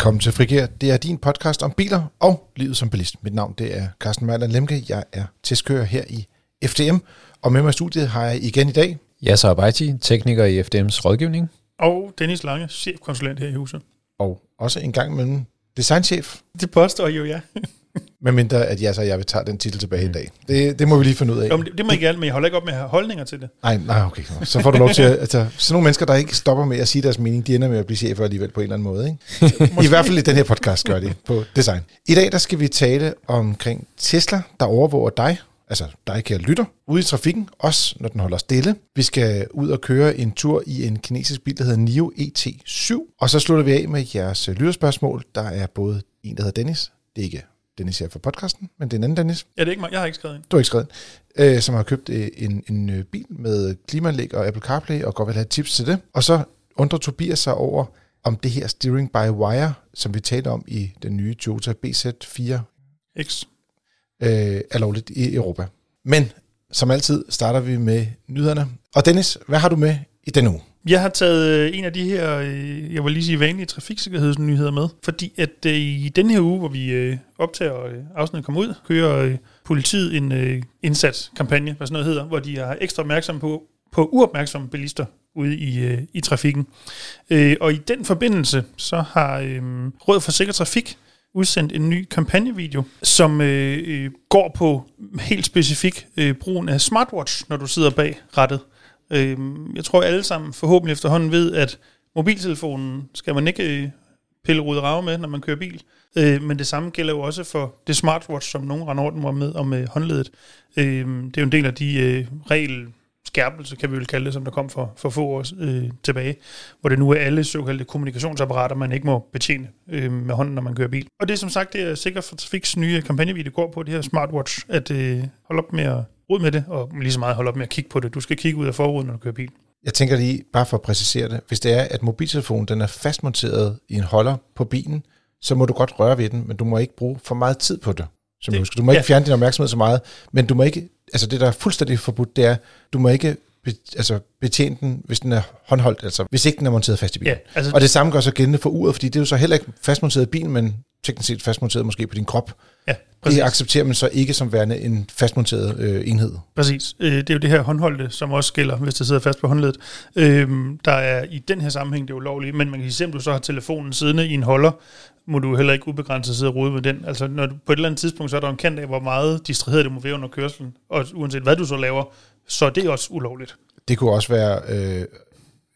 Velkommen til Frigær. Det er din podcast om biler og livet som bilist. Mit navn det er Carsten Mejler Lemke. Jeg er testkører her i FDM, og med mig i studiet har jeg igen i dag... Yasser Abaiti, tekniker i FDM's rådgivning. Og Dennis Lange, chefkonsulent her i huset. Og også en gang mellem designchef. Det påstår I jo, ja. Med mindre, at jeg så jeg vil tage den titel tilbage i dag. Det, det må vi lige finde ud af. Jo, men det, det må I gerne, men jeg holder ikke op med at have holdninger til det. Nej, nej, okay. Så får du lov til at... Altså, sådan nogle mennesker, der ikke stopper med at sige deres mening, de ender med at blive chefer alligevel på en eller anden måde. Ikke? I hvert fald i den her podcast gør de på design. I dag der skal vi tale omkring Tesla, der overvåger dig, altså dig kære lytter, ude i trafikken, også når den holder stille. Vi skal ud og køre en tur i en kinesisk bil, der hedder NIO ET7. Og så slutter vi af med jeres lytterspørgsmål. Der er både en, der hedder Dennis. Det er ikke Dennis her for podcasten, men det er en anden Dennis. Ja, det er ikke mig. Jeg har ikke skrevet ind. Du har ikke skrevet ind. Øh, som har købt øh, en, en øh, bil med klimaanlæg og Apple CarPlay, og godt vil have tips til det. Og så undrer Tobias sig over, om det her steering by wire, som vi talte om i den nye Toyota BZ4 X. øh, er lovligt i Europa. Men som altid starter vi med nyhederne. Og Dennis, hvad har du med i denne uge? Jeg har taget øh, en af de her, øh, jeg vil lige sige, vanlige trafiksikkerhedsnyheder med, fordi at øh, i den her uge, hvor vi optager afsnittet kommer ud, kører politiet en indsatskampagne, hvad sådan noget hedder, hvor de er ekstra opmærksom på, på uopmærksomme bilister ude i, i trafikken. Og i den forbindelse, så har Råd for Sikker Trafik udsendt en ny kampagnevideo, som øh, øh, går på helt specifik øh, brugen af smartwatch, når du sidder bag rattet. Øh, jeg tror alle sammen forhåbentlig efterhånden ved, at mobiltelefonen skal man ikke øh, pille rode rave med, når man kører bil. Øh, men det samme gælder jo også for det smartwatch, som nogen render rundt med om øh, håndledet. Øh, det er jo en del af de øh, regel skærpelse, kan vi vel kalde det, som der kom for, for få år øh, tilbage, hvor det nu er alle såkaldte kommunikationsapparater, man ikke må betjene øh, med hånden, når man kører bil. Og det er som sagt, det er sikkert for Trafiks nye kampagnevideo går på, det her smartwatch, at øh, holde op med at rode med det, og lige så meget holde op med at kigge på det. Du skal kigge ud af forruden, når du kører bil. Jeg tænker lige, bare for at præcisere det, hvis det er, at mobiltelefonen den er fastmonteret i en holder på bilen, så må du godt røre ved den, men du må ikke bruge for meget tid på det. Som Det- du, må ikke ja. fjerne din opmærksomhed så meget, men du må ikke, altså det der er fuldstændig forbudt, det er, du må ikke be, altså betjene den, hvis den er håndholdt, altså hvis ikke den er monteret fast i bilen. Ja, altså, Og det samme gør så gældende for uret, fordi det er jo så heller ikke fastmonteret i bilen, men teknisk set fastmonteret måske på din krop. ja, Det præcis. accepterer man så ikke som værende en fastmonteret øh, enhed. Præcis. Øh, Det er jo det her håndholdte, som også gælder, hvis det sidder fast på håndledet. Øhm, Der er i den her sammenhæng det er ulovligt, men man kan du så har telefonen siddende i en holder, må du heller ikke ubegrænset sidde og rode med den. Altså når du, på et eller andet tidspunkt, så er der en kant af, hvor meget distraheret det må være under kørslen, og uanset hvad du så laver, så er det også ulovligt. Det kunne også være øh,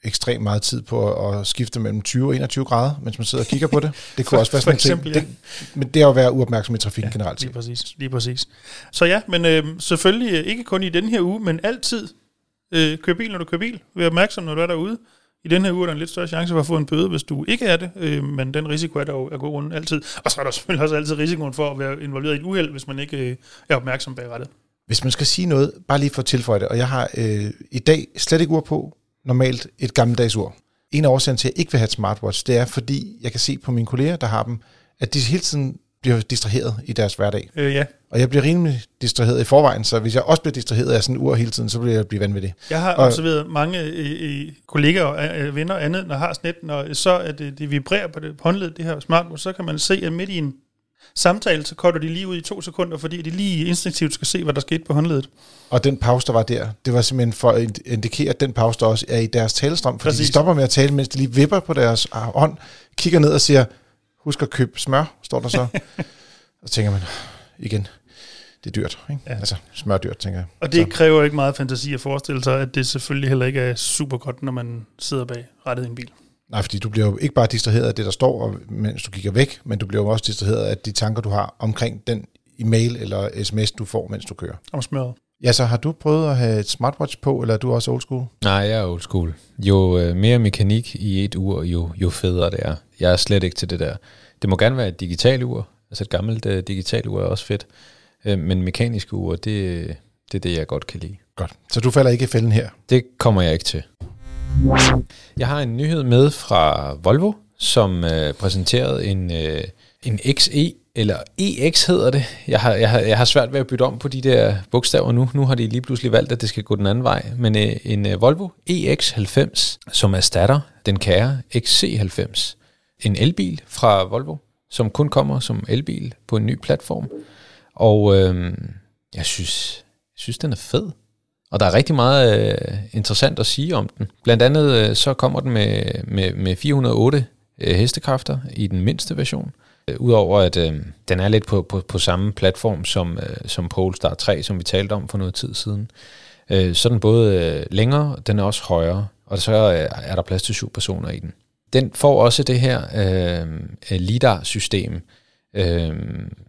ekstremt meget tid på at skifte mellem 20 og 21 grader, mens man sidder og kigger på det. Det kunne For- også være sådan eksempel, ting. Det, men det er at være uopmærksom i trafikken ja, generelt Lige præcis, lige præcis. Så ja, men øh, selvfølgelig øh, ikke kun i den her uge, men altid øh, kør bil, når du kører bil. Vær opmærksom, når du er derude. I den her uge er der en lidt større chance for at få en bøde, hvis du ikke er det, øh, men den risiko er der jo at gå rundt altid. Og så er der selvfølgelig også altid risikoen for at være involveret i et uheld, hvis man ikke øh, er opmærksom bag rettet. Hvis man skal sige noget, bare lige for at tilføje det, og jeg har øh, i dag slet ikke ur på, normalt et gammeldags ur. En af årsagen til, at jeg ikke vil have et smartwatch, det er, fordi jeg kan se på mine kolleger, der har dem, at de hele tiden bliver distraheret i deres hverdag. Øh, ja, Og jeg bliver rimelig distraheret i forvejen, så hvis jeg også bliver distraheret af sådan en ur hele tiden, så bliver jeg blive vanvittig. jeg har Og- observeret mange øh, øh, kollegaer og øh, venner og andet, der har sådan et, når så at det, det vibrerer på det på håndledet, det her smartwatch, så kan man se, at midt i en samtale, så cutter de lige ud i to sekunder, fordi de lige instinktivt skal se, hvad der skete på håndledet. Og den pause, der var der, det var simpelthen for at indikere, at den pause, der også er i deres talestrøm, fordi Præcis. de stopper med at tale, mens de lige vipper på deres ah, hånd, kigger ned og siger, husk at købe smør, står der så. og så tænker man, igen, det er dyrt. Ikke? Ja. Altså, smør er dyrt, tænker jeg. Og det Så. kræver ikke meget fantasi at forestille sig, at det selvfølgelig heller ikke er super godt, når man sidder bag rettet i en bil. Nej, fordi du bliver jo ikke bare distraheret af det, der står, og- mens du kigger væk, men du bliver jo også distraheret af de tanker, du har omkring den e-mail eller sms, du får, mens du kører. Om smøret. Ja, så har du prøvet at have et smartwatch på, eller er du også old school? Nej, jeg er old school. Jo øh, mere mekanik i et ur, jo, jo federe det er. Jeg er slet ikke til det der. Det må gerne være et digitalt ur. Altså et gammelt øh, digitalt ur er også fedt. Øh, men mekaniske ur, det, det er det, jeg godt kan lide. Godt. Så du falder ikke i fælden her. Det kommer jeg ikke til. Jeg har en nyhed med fra Volvo, som øh, præsenterede en, øh, en XE, eller EX hedder det. Jeg har, jeg, har, jeg har svært ved at bytte om på de der bogstaver nu. Nu har de lige pludselig valgt, at det skal gå den anden vej. Men øh, en øh, Volvo EX90, som erstatter den kære XC90. en elbil fra Volvo, som kun kommer som elbil på en ny platform. Og øh, jeg synes, jeg synes, den er fed. Og der er rigtig meget øh, interessant at sige om den. Blandt andet øh, så kommer den med, med, med 408 øh, hestekræfter i den mindste version. Øh, Udover at øh, den er lidt på, på, på samme platform som, øh, som Polestar 3, som vi talte om for noget tid siden. Øh, så er den både øh, længere, den er også højere, og så øh, er der plads til syv personer i den. Den får også det her øh, LIDAR-system, øh,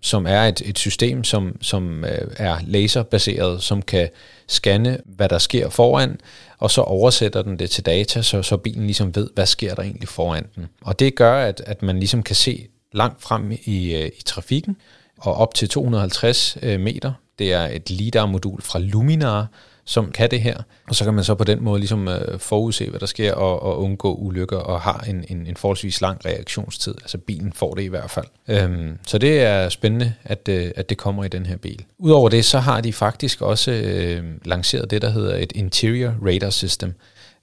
som er et, et system, som, som øh, er laserbaseret, som kan scanne, hvad der sker foran, og så oversætter den det til data, så, så bilen ligesom ved, hvad sker der egentlig foran den. Og det gør, at, at man ligesom kan se langt frem i, øh, i trafikken, og op til 250 øh, meter. Det er et LIDAR-modul fra Luminar, som kan det her. Og så kan man så på den måde ligesom øh, forudse, hvad der sker, og, og undgå ulykker, og har en, en, en forholdsvis lang reaktionstid. Altså bilen får det i hvert fald. Øhm, så det er spændende, at, øh, at det kommer i den her bil. Udover det, så har de faktisk også øh, lanceret det, der hedder et Interior Radar System.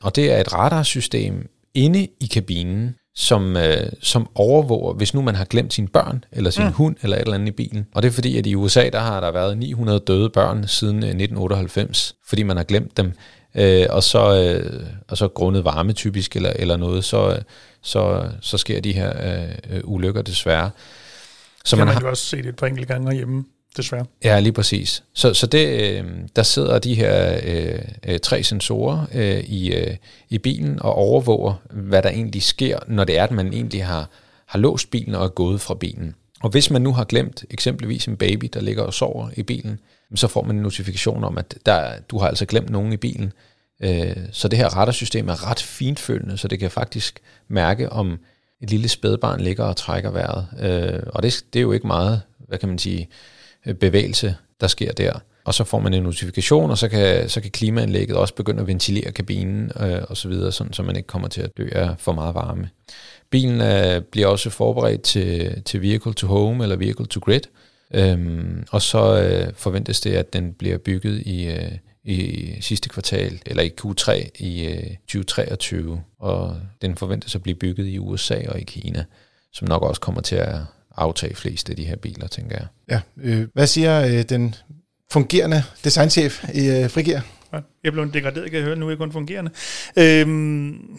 Og det er et radarsystem inde i kabinen, som, øh, som overvåger, hvis nu man har glemt sine børn, eller sin mm. hund, eller et eller andet i bilen. Og det er fordi, at i USA, der har der været 900 døde børn siden øh, 1998, fordi man har glemt dem, øh, og, så, øh, og så grundet varme typisk, eller, eller noget, så, så, så sker de her øh, ulykker desværre. Så man, man har jo også set et par enkelte gange hjemme desværre. Ja, lige præcis. Så, så det, øh, der sidder de her øh, øh, tre sensorer øh, i, øh, i bilen og overvåger, hvad der egentlig sker, når det er, at man egentlig har, har låst bilen og er gået fra bilen. Og hvis man nu har glemt eksempelvis en baby, der ligger og sover i bilen, så får man en notifikation om, at der, du har altså glemt nogen i bilen. Øh, så det her radarsystem er ret fintfølgende, så det kan faktisk mærke, om et lille spædbarn ligger og trækker vejret. Øh, og det, det er jo ikke meget, hvad kan man sige, Øh, Øh, bevægelse, der sker der. Og så får man en notifikation, og så kan, så kan klimaanlægget også begynde at ventilere kabinen øh, og så videre, sådan, så man ikke kommer til at dø af for meget varme. Bilen øh, bliver også forberedt til, til Vehicle to Home eller Vehicle to Grid, øhm, og så øh, forventes det, at den bliver bygget i, øh, i sidste kvartal, eller i Q3 i øh, 2023, og den forventes at blive bygget i USA og i Kina, som nok også kommer til at aftage flest af de her biler, tænker jeg. Ja, øh, hvad siger øh, den fungerende designchef i øh, Frigir? Jeg blev degraderet, kan jeg høre, nu er jeg kun fungerende. Øhm,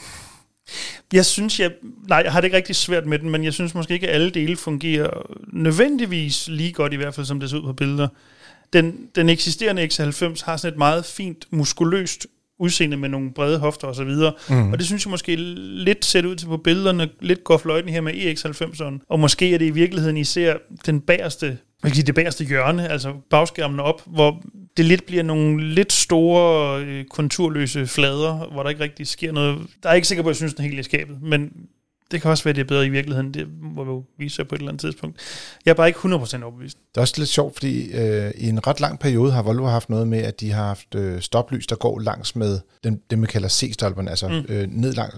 jeg synes, jeg, nej, jeg har det ikke rigtig svært med den, men jeg synes måske ikke, at alle dele fungerer nødvendigvis lige godt, i hvert fald som det ser ud på billeder. Den, den eksisterende X90 har sådan et meget fint, muskuløst udseende med nogle brede hofter og så videre. Mm. Og det synes jeg måske lidt ser ud til på billederne, lidt går fløjten her med EX90'eren. Og måske er det i virkeligheden især den bagerste, jeg kan sige, det bagerste hjørne, altså bagskærmen op, hvor det lidt bliver nogle lidt store øh, konturløse flader, hvor der ikke rigtig sker noget. Der er ikke sikker på, at jeg synes, den er helt i skabet, men det kan også være, at det er bedre i virkeligheden. Det må vi jo vise sig på et eller andet tidspunkt. Jeg er bare ikke 100% overbevist. Det er også lidt sjovt, fordi øh, i en ret lang periode har Volvo haft noget med, at de har haft øh, stoplys, der går langs med den, det, man kalder C-stolperne, altså mm. øh, ned langs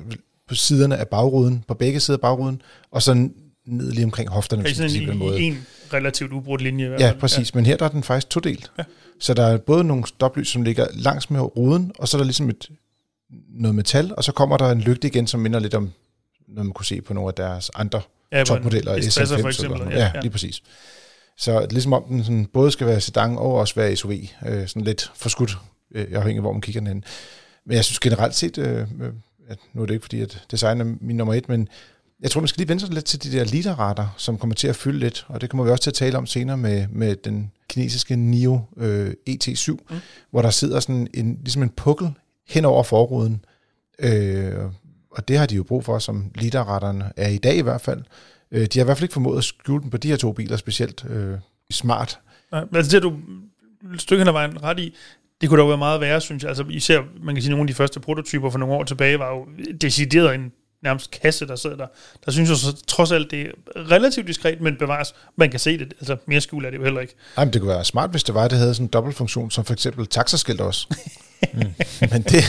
på siderne af bagruden, på begge sider af bagruden, og så ned lige omkring hofterne. Det er sådan en, måde. en relativt ubrudt linje. I hvert fald. Ja, præcis. Ja. Men her der er den faktisk todelt. Ja. Så der er både nogle stoplys, som ligger langs med ruden, og så er der ligesom et, noget metal, og så kommer der en lygte igen, som minder lidt om noget man kunne se på nogle af deres andre ja, topmodeller. S90 for eksempel. Ja, ja, lige præcis. Så ligesom om den sådan, både skal være sedan og også være SUV. Øh, sådan lidt forskudt, øh, afhængig af hvor man kigger den hen. Men jeg synes generelt set, øh, øh, at nu er det ikke fordi, at design er min nummer et, men jeg tror, man skal lige vente sig lidt til de der liderater, som kommer til at fylde lidt, og det kommer vi også til at tale om senere med, med den kinesiske NIO øh, ET7, mm. hvor der sidder sådan en, ligesom en pukkel hen over forruden, øh, og det har de jo brug for, som literretterne er i dag i hvert fald. Øh, de har i hvert fald ikke formået at skjule den på de her to biler specielt øh, smart. Nej, men altså det du et stykke hen ad vejen ret i, det kunne dog være meget værre, synes jeg. Altså især, man kan sige, nogle af de første prototyper for nogle år tilbage var jo decideret en nærmest kasse, der sidder der. Der synes jeg så trods alt, det er relativt diskret, men bevares, man kan se det. Altså mere skjul er det jo heller ikke. Ej, men det kunne være smart, hvis det var, at det havde sådan en dobbeltfunktion, som for eksempel taxaskilt også. mm. Men det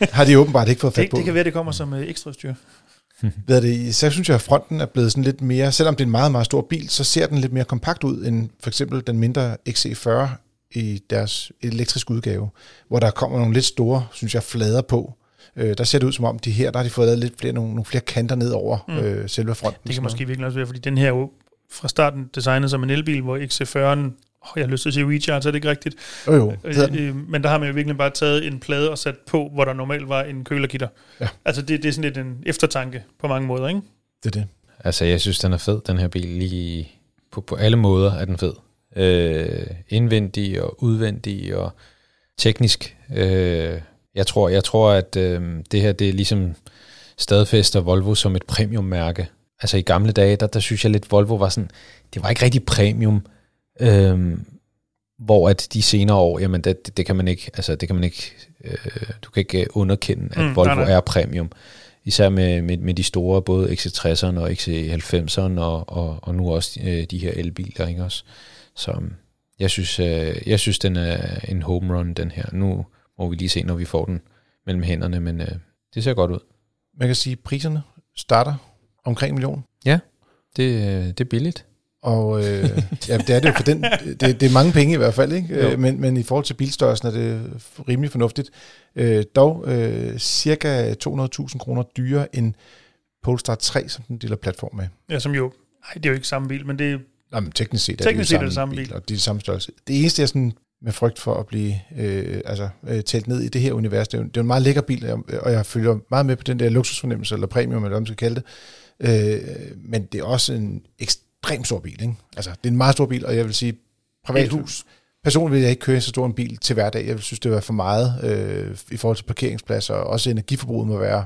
har de åbenbart ikke fået fat på. Det, det kan være, det kommer som uh, ekstra styr. Ved det, så synes jeg, at fronten er blevet sådan lidt mere, selvom det er en meget, meget stor bil, så ser den lidt mere kompakt ud end for eksempel den mindre XC40 i deres elektriske udgave, hvor der kommer nogle lidt store, synes jeg, flader på, Øh, der ser det ud som om, de her, der har de fået lavet lidt flere, nogle, nogle flere kanter ned over mm. øh, selve fronten. Det kan måske virkelig også være, fordi den her er jo fra starten designet som en elbil, hvor XC40'en Oh, jeg har lyst til at sige recharge, er det ikke rigtigt? Jo, jo. Øh, øh, men der har man jo virkelig bare taget en plade og sat på, hvor der normalt var en kølergitter. Ja. Altså det, det er sådan lidt en eftertanke på mange måder, ikke? Det er det. Altså jeg synes, den er fed, den her bil. Lige på, på alle måder er den fed. Øh, indvendig og udvendig og teknisk. Øh, jeg tror, jeg tror at øh, det her det er ligesom stadfæster Volvo som et premiummærke. Altså i gamle dage, der, der synes jeg lidt, Volvo var sådan, det var ikke rigtig premium, øh, hvor at de senere år, jamen det, det, det kan man ikke, altså det kan man ikke, øh, du kan ikke underkende, at mm, Volvo nej, nej. er premium. Især med, med, med de store, både XC60'erne og XC90'erne, og, og, og nu også øh, de her elbiler, ikke også? Så jeg synes, øh, jeg synes, den er en home run, den her. Nu må vi lige se, når vi får den mellem hænderne, men øh, det ser godt ud. Man kan sige, at priserne starter omkring en million. Ja, det, øh, det er billigt. Og øh, ja, det er det jo for den, det, det er mange penge i hvert fald, ikke? Øh, men, men i forhold til bilstørrelsen er det rimelig fornuftigt. Øh, dog øh, cirka 200.000 kroner dyrere end Polestar 3, som den deler platform med. Ja, som jo, nej, det er jo ikke samme bil, men det er Nej, men teknisk set er teknisk det, set er det samme bil, bil, og det er det samme størrelse. Det eneste, jeg sådan med frygt for at blive øh, altså, øh, talt ned i det her univers, det er, jo, det er en meget lækker bil, og jeg følger meget med på den der luksusfornemmelse, eller premium, eller hvad man skal kalde det. Øh, men det er også en ekstremt stor bil. Ikke? Altså, det er en meget stor bil, og jeg vil sige, privathus. Personligt vil jeg ikke køre så stor en bil til hverdag. Jeg synes, det var for meget øh, i forhold til parkeringspladser, og også energiforbruget må være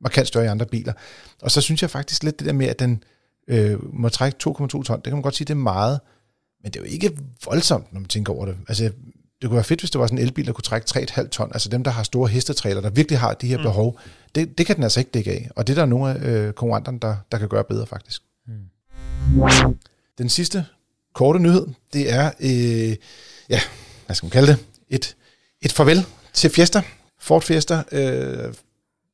markant større i andre biler. Og så synes jeg faktisk lidt det der med, at den øh, må trække 2,2 ton, det kan man godt sige, det er meget, men det er jo ikke voldsomt, når man tænker over det. Altså, det kunne være fedt, hvis det var sådan en elbil, der kunne trække 3,5 ton. Altså dem, der har store hestetræler, der virkelig har de her mm. behov, det, det kan den altså ikke dække af. Og det er der nogle af øh, konkurrenterne, der, der kan gøre bedre faktisk. Mm. Den sidste korte nyhed, det er, øh, ja, hvad skal man kalde det, et, et farvel til Fiesta. Ford Fiesta øh,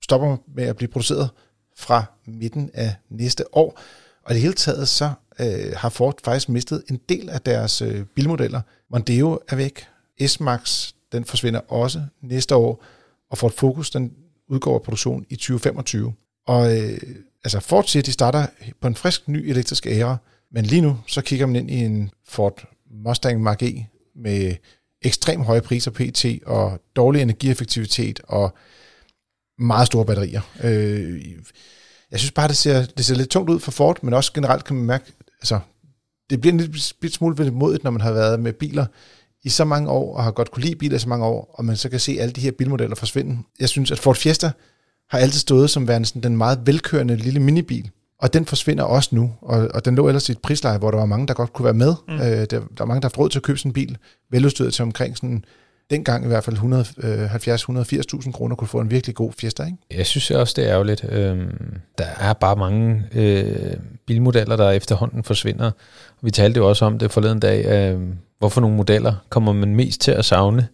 stopper med at blive produceret fra midten af næste år. Og i det hele taget så øh, har Ford faktisk mistet en del af deres øh, bilmodeller. Mondeo er væk, S-Max den forsvinder også næste år, og Ford Focus den udgår af produktion i 2025. Og øh, altså Ford siger, at de starter på en frisk ny elektrisk æra, men lige nu så kigger man ind i en Ford Mustang Mach-E med ekstrem høje priser pt. og dårlig energieffektivitet og meget store batterier. Øh, jeg synes bare, det ser, det ser lidt tungt ud for Ford, men også generelt kan man mærke, altså, det bliver en lille smule modigt, når man har været med biler i så mange år, og har godt kunne lide biler i så mange år, og man så kan se alle de her bilmodeller forsvinde. Jeg synes, at Ford Fiesta har altid stået som værende sådan den meget velkørende lille minibil, og den forsvinder også nu, og, og den lå ellers i et prisleje, hvor der var mange, der godt kunne være med. Mm. Øh, der, der er mange, der har råd til at købe sådan en bil, veludstyret til omkring sådan dengang i hvert fald 170-180.000 øh, kroner kunne få en virkelig god Fiesta, ikke? Jeg synes også, det er ærgerligt. Øhm, der er bare mange øh, bilmodeller, der efterhånden forsvinder. Vi talte jo også om det forleden dag, øh, hvorfor nogle modeller kommer man mest til at savne.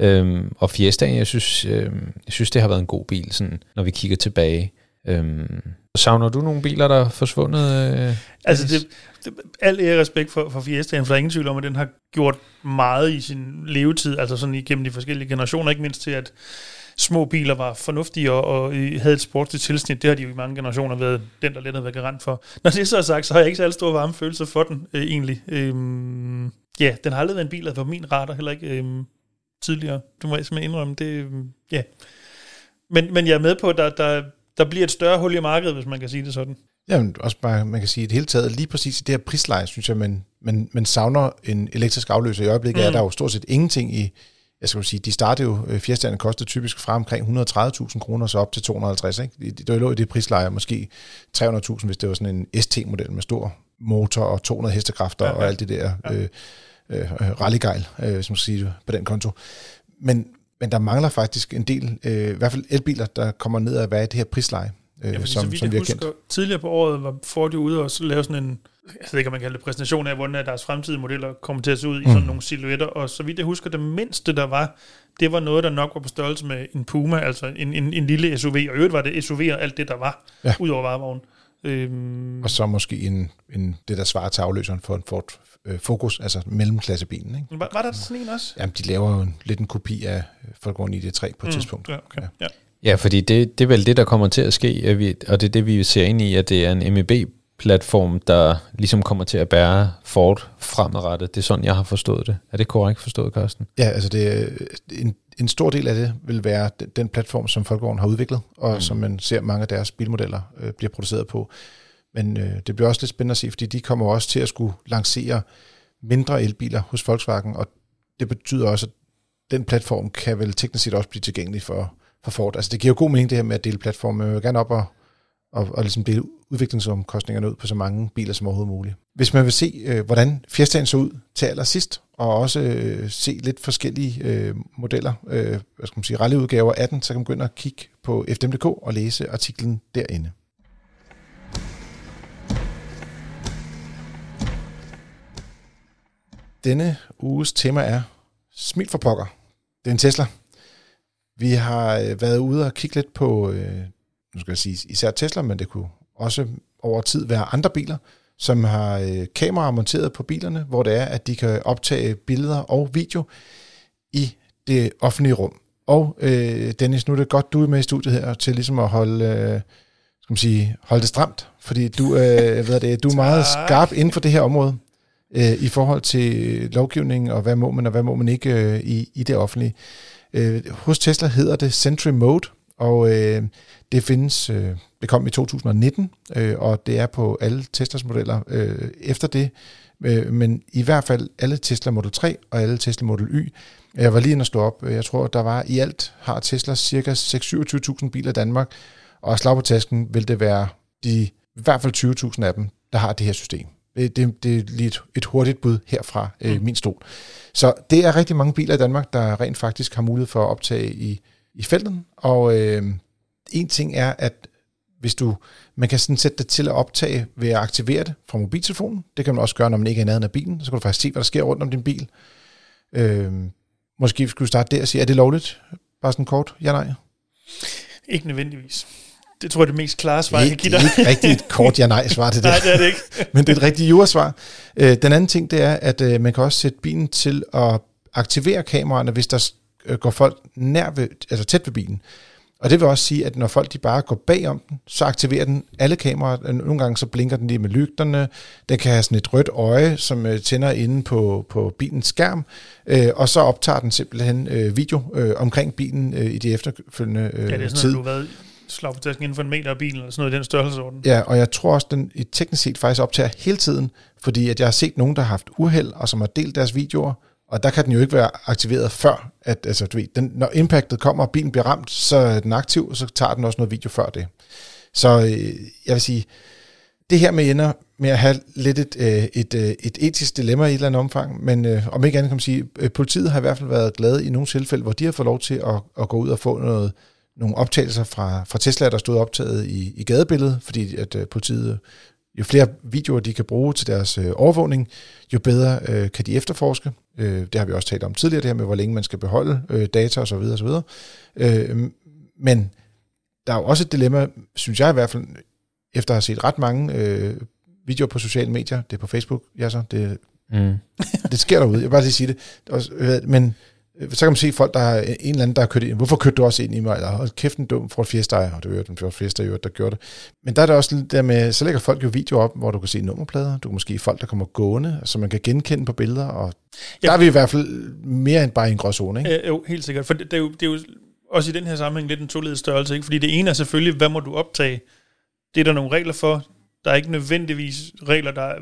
Øhm, og Fiesta, jeg synes, øh, jeg synes, det har været en god bil, sådan, når vi kigger tilbage. Øhm, savner du nogle biler, der er forsvundet? Øh, altså, det, det, al ære respekt for, for Fiesta'en, for der er ingen tvivl om, at den har gjort meget i sin levetid, altså sådan igennem de forskellige generationer, ikke mindst til, at små biler var fornuftige og, og havde et sportsligt tilsnit. Det har de jo i mange generationer været den, der lidt har været garant for. Når det så er sagt, så har jeg ikke så stor varme følelse for den øh, egentlig. Øhm, ja, den har aldrig været en bil, der var min radar, heller ikke øhm, tidligere. Du må altså jeg simpelthen indrømme. Det, øhm, ja. Men, men jeg er med på, at der, der, der bliver et større hul i markedet, hvis man kan sige det sådan. Jamen, også bare, man kan sige, at det hele taget, lige præcis i det her prisleje, synes jeg, man, man, man savner en elektrisk afløser. I øjeblikket mm. er der jo stort set ingenting i, jeg skal sige, de startede jo, øh, Fiestaerne kostede typisk fra omkring 130.000 kroner, så op til 250, ikke? Det, det lå i det prisleje, måske 300.000, hvis det var sådan en ST-model med stor motor og 200 hestekræfter ja, ja. og alt det der ja. øh, øh, rallygejl, øh, som man sige det, på den konto. Men, men der mangler faktisk en del, øh, i hvert fald elbiler, der kommer ned af, hvad er det her prisleje, øh, ja, som, som vi har kendt. Tidligere på året var Ford jo ude og lave sådan en, jeg ved ikke, om man kalder det præsentation af, hvordan deres fremtidige modeller kommer til at se ud mm. i sådan nogle silhuetter, og så vidt jeg husker, det mindste, der var, det var noget, der nok var på størrelse med en Puma, altså en, en, en lille SUV, og i øvrigt var det SUV og alt det, der var, ja. ud over varevognen. Øhm. Og så måske en, en, det, der svarer til afløseren for en Ford øh, Focus, altså mellemklassebilen. Ikke? Var, var der sådan en også? Jamen, de laver jo en, lidt en kopi af Volkswagen ID3 på et mm, tidspunkt. Ja, okay. ja. Ja. Ja, fordi det, det er vel det, der kommer til at ske, at vi, og det er det, vi ser ind i, at det er en MEB-platform, der ligesom kommer til at bære Ford fremadrettet. Det er sådan, jeg har forstået det. Er det korrekt forstået, Carsten? Ja, altså det, en, en stor del af det vil være den, den platform, som Folkevogn har udviklet, og mm. som man ser mange af deres bilmodeller øh, bliver produceret på. Men øh, det bliver også lidt spændende at se, fordi de kommer også til at skulle lancere mindre elbiler hos Volkswagen, og det betyder også, at den platform kan vel teknisk set også blive tilgængelig for, for Ford. Altså det giver jo god mening det her med at dele platformen. men vil gerne op og, og, og ligesom dele udviklingsomkostningerne ud på så mange biler som overhovedet muligt. Hvis man vil se, øh, hvordan Fiestaen så ud til allersidst, og også øh, se lidt forskellige øh, modeller, øh, hvad skal man sige, rallyudgaver af den, så kan man begynde at kigge på fdm.dk og læse artiklen derinde. Denne uges tema er Smil for pokker. Det er en Tesla. Vi har øh, været ude og kigge lidt på, øh, nu skal jeg sige især Tesla, men det kunne også over tid være andre biler, som har øh, kameraer monteret på bilerne, hvor det er, at de kan optage billeder og video i det offentlige rum. Og øh, Dennis, nu er det godt, du er med i studiet her til ligesom at holde, øh, skal man sige, holde det stramt, fordi du, øh, ved det, du er meget skarp inden for det her område øh, i forhold til lovgivning og hvad må man og hvad må man ikke øh, i, i det offentlige. Øh, hos Tesla hedder det Sentry Mode, og øh, det findes, øh, det kom i 2019, øh, og det er på alle Teslas modeller øh, efter det, øh, men i hvert fald alle Tesla Model 3 og alle Tesla Model Y. Jeg var lige inde og stå op, jeg tror, der var i alt har Tesla cirka 6-27.000 biler i Danmark, og slag på tasken vil det være de, i hvert fald 20.000 af dem, der har det her system. Det, det, det er lige et, et hurtigt bud herfra øh, Mm. min stol. Så det er rigtig mange biler i Danmark, der rent faktisk har mulighed for at optage i, i felten. Og øh, en ting er, at hvis du, man kan sådan sætte det til at optage ved at aktivere det fra mobiltelefonen. Det kan man også gøre, når man ikke er i nærheden af bilen. Så kan du faktisk se, hvad der sker rundt om din bil. Øh, måske skulle du starte der og sige, er det lovligt? Bare sådan kort, ja nej. Ikke nødvendigvis. Det tror jeg er det mest klare svar, jeg Det kan er give ikke, dig. ikke rigtig et kort ja-nej-svar til det. Nej, det er det ikke. Men det er et rigtigt jurasvar. Øh, den anden ting, det er, at øh, man kan også sætte bilen til at aktivere kameraerne, hvis der øh, går folk nær ved, altså tæt ved bilen. Og det vil også sige, at når folk de bare går bagom den, så aktiverer den alle kameraer. Øh, Nogle gange så blinker den lige med lygterne. Den kan have sådan et rødt øje, som tænder inde på, på bilens skærm. Øh, og så optager den simpelthen øh, video øh, omkring bilen øh, i de efterfølgende øh, Ja, det er tid. sådan, at du har været slår på tasken inden for en meter af bilen, eller sådan noget i den størrelsesorden. Ja, og jeg tror også, den i teknisk set faktisk optager hele tiden, fordi at jeg har set nogen, der har haft uheld, og som har delt deres videoer, og der kan den jo ikke være aktiveret før, at altså, du ved, den, når impactet kommer, og bilen bliver ramt, så er den aktiv, og så tager den også noget video før det. Så øh, jeg vil sige, det her med ender med at have lidt et, øh, et, øh, et etisk dilemma i et eller andet omfang, men øh, om ikke andet kan man sige, øh, politiet har i hvert fald været glade i nogle tilfælde, hvor de har fået lov til at, at gå ud og få noget, nogle optagelser fra, fra Tesla, der stod optaget i, i gadebilledet, fordi at øh, politiet, jo flere videoer de kan bruge til deres øh, overvågning, jo bedre øh, kan de efterforske. Øh, det har vi også talt om tidligere, det her med, hvor længe man skal beholde øh, data osv. osv. Øh, men der er jo også et dilemma, synes jeg i hvert fald, efter at have set ret mange øh, videoer på sociale medier, det er på Facebook, ja så, det, Mm. det sker derude, jeg vil bare lige sige det. Øh, men så kan man se folk, der har en eller anden, der har kørt ind. Hvorfor kørte du også ind i mig? Eller hold kæft en dum Ford Fiesta, og det var jo den Ford Fiesta, der gjorde det. Men der er der også lidt der med, så lægger folk jo videoer op, hvor du kan se nummerplader. Du kan måske folk, der kommer gående, som man kan genkende på billeder. Og Ja. der er vi i hvert fald mere end bare i en gråzone, ikke? Øh, jo, helt sikkert. For det, det, er jo, det er jo også i den her sammenhæng lidt en toledet størrelse, ikke? Fordi det ene er selvfølgelig, hvad må du optage? Det er der nogle regler for. Der er ikke nødvendigvis regler, der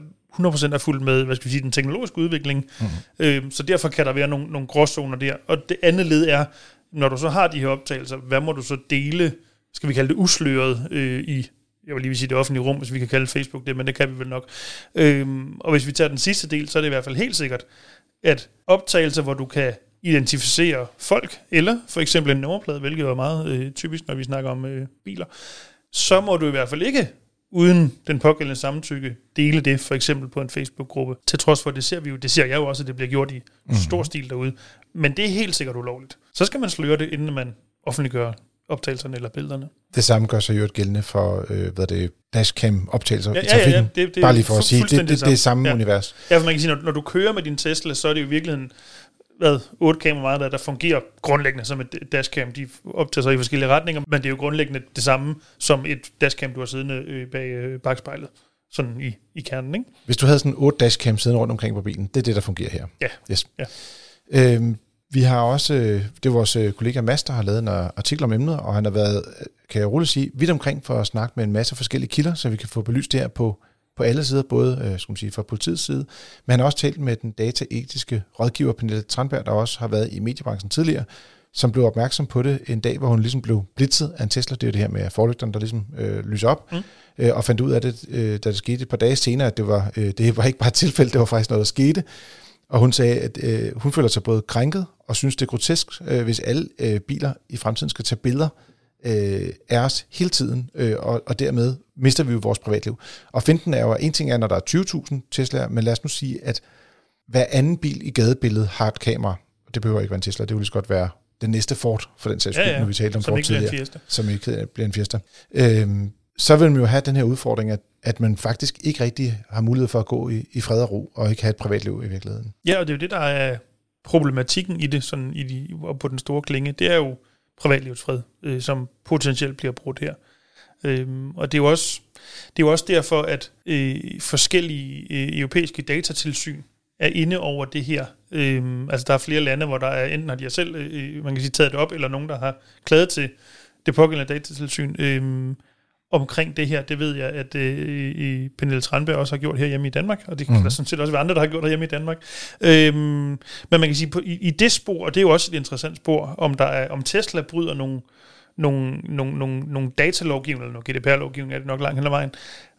100% er fuldt med, hvad skal vi sige, den teknologiske udvikling. Mm. Øh, så derfor kan der være nogle, nogle gråzoner der. Og det andet led er, når du så har de her optagelser, hvad må du så dele, skal vi kalde det usløret øh, i, jeg vil lige vil sige det offentlige rum, hvis vi kan kalde Facebook det, men det kan vi vel nok. Øhm, og hvis vi tager den sidste del, så er det i hvert fald helt sikkert, at optagelser, hvor du kan identificere folk, eller for eksempel en nummerplade, hvilket er meget øh, typisk, når vi snakker om øh, biler, så må du i hvert fald ikke uden den pågældende samtykke dele det, for eksempel på en Facebook-gruppe. Til trods for, det ser vi jo, det ser jeg jo også, at det bliver gjort i mm. stor stil derude. Men det er helt sikkert ulovligt. Så skal man sløre det, inden man offentliggør optagelserne eller billederne. Det samme gør sig jo et gældende for, øh, hvad det dashcam optagelser Ja, i ja, ja, trafikken. det- det er bare lige for at sige, det, det, det er samme Ja. univers. Ja, for man kan sige, når, når du kører med din Tesla, så er det jo i virkeligheden hvad, otte kameraer, der, der fungerer grundlæggende som et dashcam. De optager sig i forskellige retninger, men det er jo grundlæggende det samme som et dashcam, du har siddende øh, bag øh, bagspejlet. Sådan i, i kernen, ikke? Hvis du havde sådan otte dashcam siddende rundt omkring på bilen, det er det, der fungerer her. Ja. Yes. Ja. Øhm, vi har også, øh, det er vores kollega Mads, der har lavet en artikel om emnet, og han har været, kan jeg roligt sige, vidt omkring for at snakke med en masse forskellige kilder, så vi kan få belyst det her på, på alle sider, både øh, skal man sige, fra politiets side, men han har også talt med den dataetiske rådgiver Pernille Tranberg, der også har været i mediebranchen tidligere, som blev opmærksom på det en dag, hvor hun ligesom blev blitzet af en Tesla. Det er det her med forlygterne, der ligesom øh, lyser op, mm. øh, og fandt ud af det, øh, da det skete et par dage senere, at det var, øh, det var ikke bare et tilfælde, det var faktisk noget, der skete. Og hun sagde, at øh, hun føler sig både krænket og synes, det er grotesk, øh, hvis alle øh, biler i fremtiden skal tage billeder øh, af os hele tiden, øh, og, og dermed mister vi jo vores privatliv. Og finten er jo, at en ting er, når der er 20.000 Tesla'er, men lad os nu sige, at hver anden bil i gadebilledet har et kamera. Det behøver ikke være en Tesla, det vil lige så godt være den næste Ford, for den sags skyld, Ja, ja. når vi talte om Som Ford tidligere, som ikke bliver en Fiesta. Øhm, så vil man jo have den her udfordring, at, at man faktisk ikke rigtig har mulighed for at gå i, i fred og ro, og ikke have et privatliv i virkeligheden. Ja, og det er jo det, der er problematikken i det, sådan i de, på den store klinge. Det er jo privatlivsfred, øh, som potentielt bliver brudt her. Øhm, og det er jo også, det er jo også derfor, at øh, forskellige øh, europæiske datatilsyn er inde over det her. Øhm, altså der er flere lande, hvor der er enten har de selv øh, øh man kan sige, taget det op, eller nogen, der har klaget til det pågældende datatilsyn øhm, omkring det her. Det ved jeg, at øh, i Pernille Tranberg også har gjort her hjemme i Danmark, og det kan mm. der sådan set også være andre, der har gjort her hjemme i Danmark. Øhm, men man kan sige, på, i, i det spor, og det er jo også et interessant spor, om, der er, om Tesla bryder nogle, nogle, nogle, nogle, nogle datalovgivning, eller noget GDPR-lovgivning er det nok langt hen ad vejen.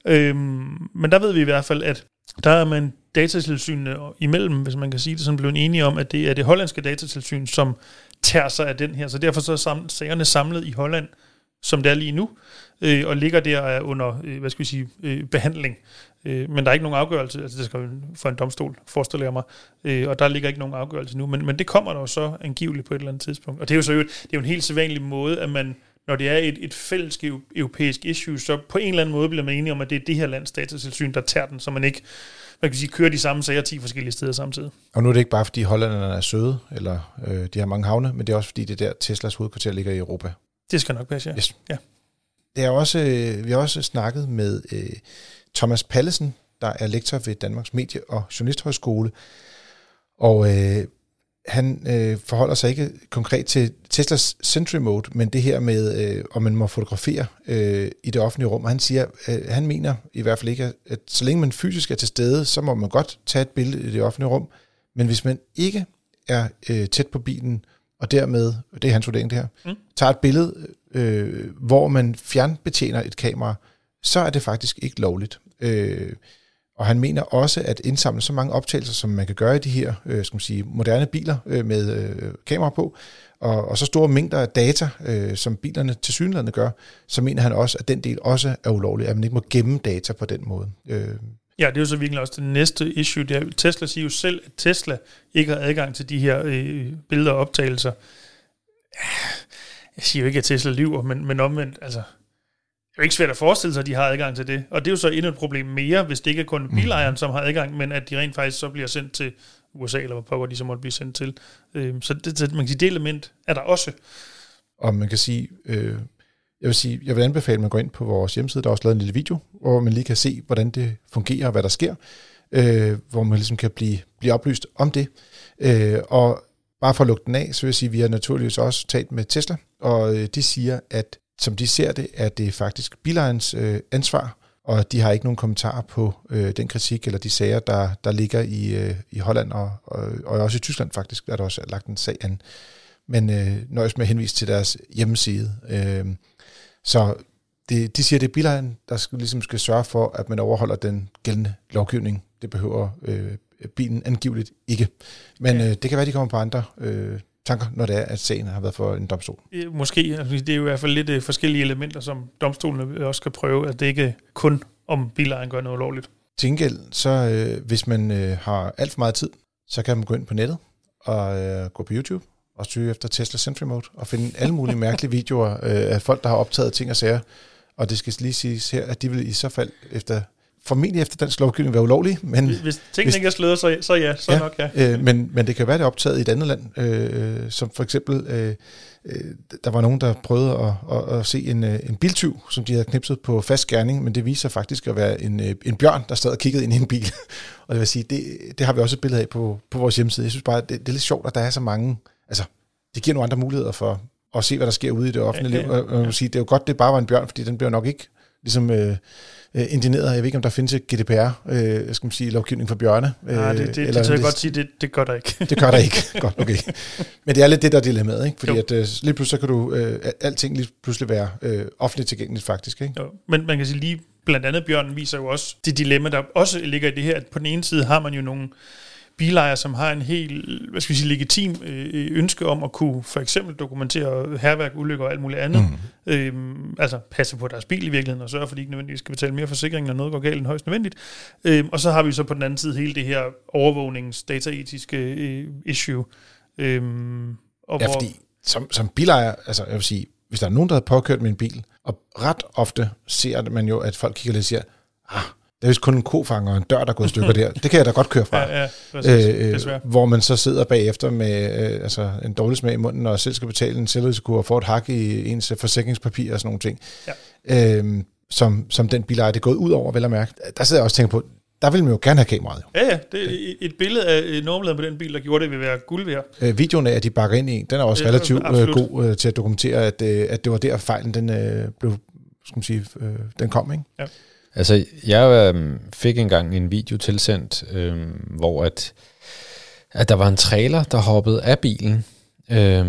Øhm, men der ved vi i hvert fald, at der er man datatilsynene imellem, hvis man kan sige det sådan, blevet enige om, at det er det hollandske datatilsyn, som tager sig af den her. Så derfor så er sam- sagerne samlet i Holland, som det er lige nu, øh, og ligger der er under, øh, hvad skal vi sige, øh, behandling. Øh, men der er ikke nogen afgørelse, altså det skal for en domstol, forestiller jeg mig, øh, og der ligger ikke nogen afgørelse nu, men, men det kommer der jo så angiveligt på et eller andet tidspunkt. Og det er jo så jo, det er jo en helt sædvanlig måde, at man, når det er et, et fælles eu- europæisk issue, så på en eller anden måde bliver man enige om, at det er det her lands datatilsyn, der tager den, så man ikke man kan sige, kører de samme sager 10 forskellige steder samtidig. Og nu er det ikke bare, fordi hollænderne er søde, eller øh, de har mange havne, men det er også, fordi det er der Teslas hovedkvarter ligger i Europa. Det skal nok passe, ja. Yes. Ja. Det er også, øh, vi har også snakket med øh, Thomas Pallesen, der er lektor ved Danmarks Medie- og Journalisthøjskole, og øh, han øh, forholder sig ikke konkret til Teslas Sentry Mode, men det her med, øh, om man må fotografere øh, i det offentlige rum. Og han siger, øh, han mener i hvert fald ikke, at, at så længe man fysisk er til stede, så må man godt tage et billede i det offentlige rum. Men hvis man ikke er øh, tæt på bilen, og dermed, det er hans vurdering det her, Mm. tager et billede, øh, hvor man fjernbetjener et kamera, så er det faktisk ikke lovligt. Øh, og han mener også, at indsamle så mange optagelser, som man kan gøre i de her øh, skal man sige, moderne biler øh, med øh, kamera på, og, og så store mængder af data, øh, som bilerne til synligheden gør, så mener han også, at den del også er ulovlig, at man ikke må gemme data på den måde. Øh, Ja, det er jo så virkelig også det næste issue. Det er, Tesla siger jo selv, at Tesla ikke har adgang til de her øh, billeder og optagelser. Jeg siger jo ikke, at Tesla lyver, men, men omvendt, altså, det er jo ikke svært at forestille sig, at de har adgang til det. Og det er jo så endnu et problem mere, hvis det ikke er kun bilejeren, som har adgang, men at de rent faktisk så bliver sendt til USA, eller hvor pokker de så måtte blive sendt til. Øh, så det, så man kan sige, det element er der også. Og man kan sige, øh, jeg vil sige, jeg vil anbefale, at man går ind på vores hjemmeside, der er også lavet en lille video, hvor man lige kan se, hvordan det fungerer og hvad der sker, øh, hvor man ligesom kan blive, blive oplyst om det. Øh, og bare for at lukke den af, så vil jeg sige, at vi har naturligvis også talt med Tesla, og øh, de siger, at som de ser det, er det faktisk bilejerens øh, ansvar, og de har ikke nogen kommentarer på øh, den kritik eller de sager, der, der ligger i, øh, i Holland og, og, og også i Tyskland faktisk, der er der også lagt en sag an. Men øh, nøjes med at henvise til deres hjemmeside. Øh, så det, de siger, det er bilejeren, der skal, ligesom skal sørge for, at man overholder den gældende lovgivning. Det behøver øh, bilen angiveligt ikke. Men Ja. øh, det kan være, de kommer på andre øh, tanker, når det er, at sagen har været for en domstol. Øh, Måske, altså, det er jo i hvert fald lidt øh, forskellige elementer, som domstolene også skal prøve, at det ikke kun om bilejeren gør noget ulovligt. Til gengæld, så øh, hvis man øh, har alt for meget tid, så kan man gå ind på nettet og øh, gå på YouTube og søge efter Tesla Sentry Mode og finde alle mulige mærkelige videoer øh, af folk, der har optaget ting og sager. Og det skal lige siges her, at de vil i så fald efter formentlig efter dansk lovgivning være ulovlig, men, Hvis tingene ikke er sløret, så, så ja, så ja. nok ja. øh, men, men det kan være, det er optaget i et andet land, øh, som for eksempel, øh, øh, der var nogen, der prøvede at, at, at se en, øh, en biltyv, som de havde knipset på fast gerning, men det viser sig faktisk at være en, øh, en bjørn, der stod og kiggede ind i en bil. og det vil sige, det, det har vi også et billede af på, på vores hjemmeside. Jeg synes bare, det, det er lidt sjovt, at der er så mange, altså det giver nogle andre muligheder for at se, hvad der sker ude i det offentlige Ja, liv. ja, Og, og kan sige, det er jo godt, det bare var en bjørn, fordi den bliver nok ikke ligesom øh, øh, indineret. Jeg ved ikke, om der findes et GDPR, øh, skal man sige, lovgivning for bjørne. Nej, det, det, det, det, jeg godt sige, det, det gør der ikke. Det gør der ikke. Godt, okay. Men det er lidt det, der er dilemmaet, ikke? Fordi Jo. at, øh, lige pludselig så kan du, øh, alting lige pludselig være øh, offentligt tilgængeligt faktisk, ikke? Jo, men man kan sige lige, blandt andet Bjørnen viser jo også det dilemma, der også ligger i det her, at på den ene side har man jo nogle bilejere, som har en helt, hvad skal vi sige, legitim øh, ønske om at kunne for eksempel dokumentere herværk, ulykker og alt muligt andet. Mm. Øhm, altså passe på deres bil i virkeligheden og sørge for, at de ikke nødvendigvis skal betale mere forsikring, når noget går galt end højst nødvendigt. Øhm, og så har vi så på den anden side hele det her overvågnings dataetiske øh, issue. Øhm, og Ja, fordi som, som bilejer, altså jeg vil sige, hvis der er nogen, der har påkørt med en bil, og ret ofte ser man jo, at folk kigger lidt og siger, ah, der er vist kun en kofanger og en dør, der er gået i stykker der. Det kan jeg da godt køre fra. Ja, ja, præcis, øh, desværre. hvor man så sidder bagefter med øh, altså en dårlig smag i munden, og selv skal betale en selvrisiko og få et hak i ens forsikringspapir og sådan nogle ting. Ja. Øh, som, som den bilejer, det er gået ud over, vel at mærke. Der sidder jeg også og tænker på, der vil man jo gerne have kameraet. Jo. Ja, ja, det et billede af øh, nummerpladen på den bil, der gjorde det, vil være guld værd. Øh, videoen af, at de bakker ind i en, den er også Ja, relativt øh, absolut. god øh, til at dokumentere, at, øh, at det var der fejlen, den øh, blev, skal man sige, øh, den kom, ikke? Altså, jeg øh, fik engang en video tilsendt, øh, hvor at, at der var en trailer, der hoppede af bilen, øh,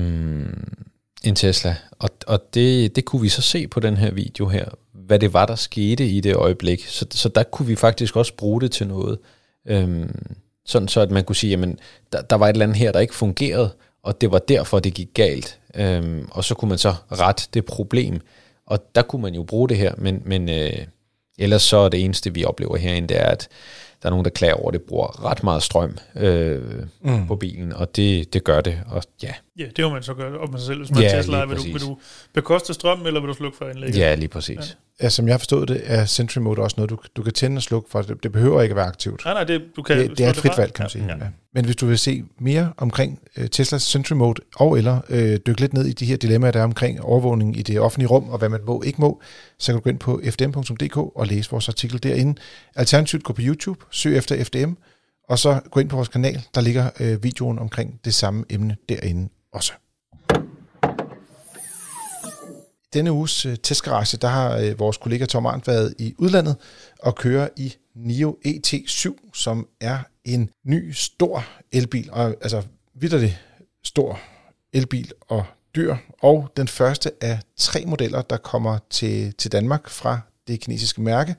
en Tesla, og, og det, det kunne vi så se på den her video her, hvad det var, der skete i det øjeblik. Så, så der kunne vi faktisk også bruge det til noget. Øh, sådan så, at man kunne sige, jamen, der, der var et eller andet her, der ikke fungerede, og det var derfor, det gik galt. Øh, og så kunne man så rette det problem. Og der kunne man jo bruge det her, men, men øh, ellers så er det eneste, vi oplever herinde, det er, at der er nogen, der klager over, at det bruger ret meget strøm øh, mm. på bilen, og det, det gør det, og ja, Ja, det må man så gøre op med sig selv. Hvis man Ja, Tesla, vil du, vil du bekoste strøm, eller vil du slukke for anlægget? ja lige præcis. Ja, som jeg har forstået det, er Sentry Mode også noget, du, du kan tænde og slukke for. Det, det behøver ikke at være aktivt. Nej, nej, det, du kan Det, det er et frit valg, kan man sige. Ja. Ja. Ja. Men hvis du vil se mere omkring uh, Teslas Sentry Mode, og eller uh, dykke lidt ned i de her dilemmaer, der er omkring overvågning i det offentlige rum, og hvad man må ikke må, så kan du gå ind på fdm.dk og læse vores artikel derinde. Alternativt gå på YouTube, søg efter FDM, og så gå ind på vores kanal, der ligger uh, videoen omkring det samme emne derinde også. Denne uges uh, testgarage, der har uh, vores kollega Tom Arndt været i udlandet og kører i NIO ET7, som er en ny, stor elbil, og altså vidderlig stor elbil og dyr, og den første af tre modeller, der kommer til, til Danmark fra det kinesiske mærke.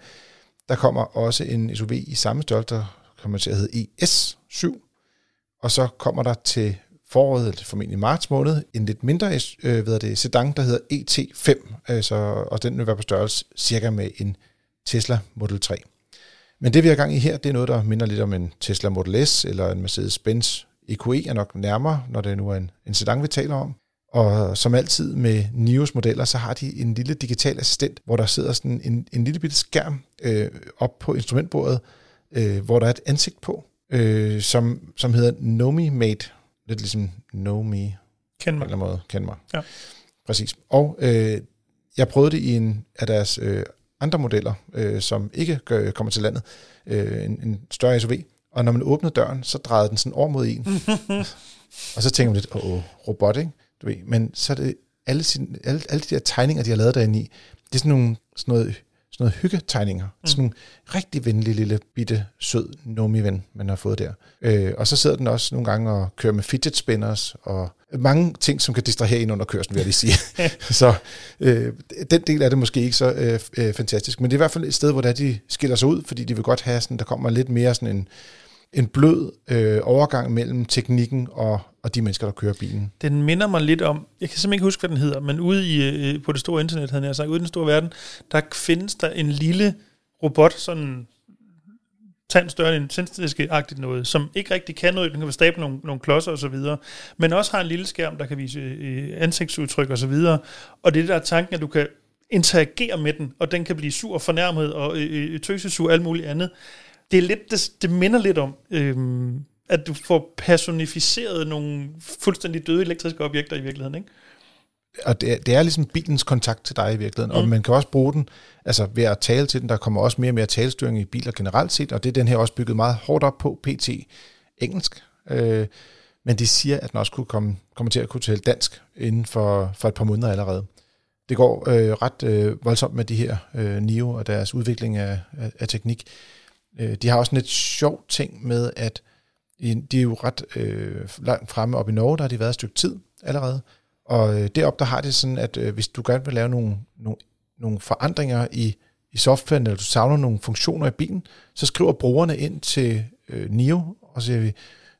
Der kommer også en SUV i samme størrelse, der kommer til at hedde ES7, og så kommer der til foråret, eller formentlig marts måned, en lidt mindre øh, hvad det, sedan, der hedder ET5, altså, og den vil være på størrelse cirka med en Tesla Model 3. Men det vi har gang i her, det er noget, der minder lidt om en Tesla Model S eller en Mercedes-Benz EQE er nok nærmere, når det nu er en, en sedan, vi taler om. Og som altid med NIOs modeller, så har de en lille digital assistent, hvor der sidder sådan en, en lille bitte skærm øh, op på instrumentbordet, øh, hvor der er et ansigt på, øh, som, som hedder Nomi Mate. Lidt ligesom Know Me, Kend på en mig. eller anden måde, kend mig. Ja. Præcis. Og øh, jeg prøvede det i en af deres øh, andre modeller, øh, som ikke gør, kommer til landet, øh, en, en større SUV. Og når man åbnede døren, så drejede den sådan over mod en. og så tænker man lidt, åh, oh, robot, ikke? Du ved. Men så er det alle, sin, alle, alle de der tegninger, de har lavet derinde i, det er sådan, nogle, sådan noget, sådan noget hyggetegninger. Mm. Sådan nogle rigtig venlige lille, bitte, sød Nomi-ven, man har fået der. Øh, og så sidder den også nogle gange og kører med fidget spinners, og mange ting, som kan distrahere en under kørslen, vil jeg lige sige. så øh, den del er det måske ikke så øh, øh, fantastisk. Men det er i hvert fald et sted, hvor der de skiller sig ud, fordi de vil godt have sådan, der kommer lidt mere sådan en, en blød øh, overgang mellem teknikken og, og de mennesker, der kører bilen. Den minder mig lidt om, jeg kan simpelthen ikke huske, hvad den hedder, men ude i, øh, på det store internet, havde jeg sagt, ude i den store verden, der findes der en lille robot, sådan tand større end en agtigt noget, som ikke rigtig kan noget. Den kan stable nogle, nogle klodser osv., men også har en lille skærm, der kan vise øh, ansigtsudtryk osv. Og det er det, der er tanken, at du kan interagere med den, og den kan blive sur og fornærmet og øh, øh, tøsesur og alt muligt andet. Det, er lidt, det, det minder lidt om, øh, at du får personificeret nogle fuldstændig døde elektriske objekter i virkeligheden, ikke? og det er, det er ligesom bilens kontakt til dig i virkeligheden, mm. og man kan også bruge den altså ved at tale til den. Der kommer også mere og mere talestyring i biler generelt set, og det er den her også bygget meget hårdt op på, PT engelsk. Øh, men de siger, at den også kunne komme, komme til at kunne tale dansk inden for, for et par måneder allerede. Det går øh, ret øh, voldsomt med de her øh, NIO og deres udvikling af, af, af teknik. Øh, de har også en lidt sjov ting med, at de er jo ret øh, langt fremme op i Norge, der har de været et stykke tid allerede, og øh, deroppe der har det sådan, at øh, hvis du gerne vil lave nogle, nogle, nogle forandringer i, i softwaren, eller du savner nogle funktioner i bilen, så skriver brugerne ind til øh, NIO, og siger vi,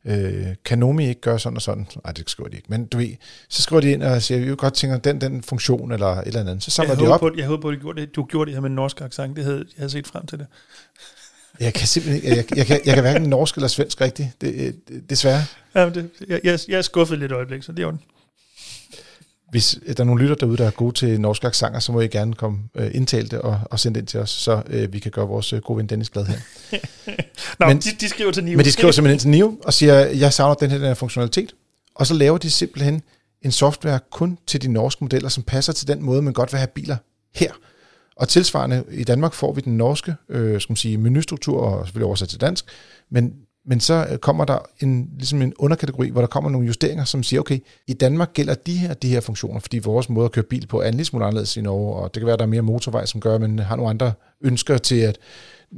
øh, kan Nomi ikke gøre sådan og sådan? Nej, det skriver de ikke. Men du ved, så skriver de ind og siger, vi godt tænke den, den funktion eller et eller andet. Så samler jeg de op. På, jeg håber på, at du gjorde det, du gjorde det her med en norsk accent. Det havde, jeg havde set frem til det. Jeg kan simpelthen ikke, jeg, jeg, kan, jeg kan hverken norsk eller svensk rigtigt, det, det, desværre. Ja, det, jeg, jeg, er skuffet lidt øjeblik, så det er jo hvis der er nogle lytter derude, der er gode til norske aksanger, så må I gerne komme øh, indtale det og, og sende det ind til os, så øh, vi kan gøre vores øh, gode ven Dennis glad her. Nå, men, de, de skriver til Nive. Men de skriver simpelthen til Nive og siger, jeg savner den her, den her funktionalitet. Og så laver de simpelthen en software kun til de norske modeller, som passer til den måde, man godt vil have biler her. Og tilsvarende i Danmark får vi den norske øh, skal man sige, menustruktur, og selvfølgelig oversat til dansk, men men så øh, kommer der en, ligesom en underkategori, hvor der kommer nogle justeringer, som siger, okay, i Danmark gælder de her, de her funktioner, fordi vores måde at køre bil på er en lille smule anderledes i Norge, og det kan være, at der er mere motorvej, som gør, at man har nogle andre ønsker til, at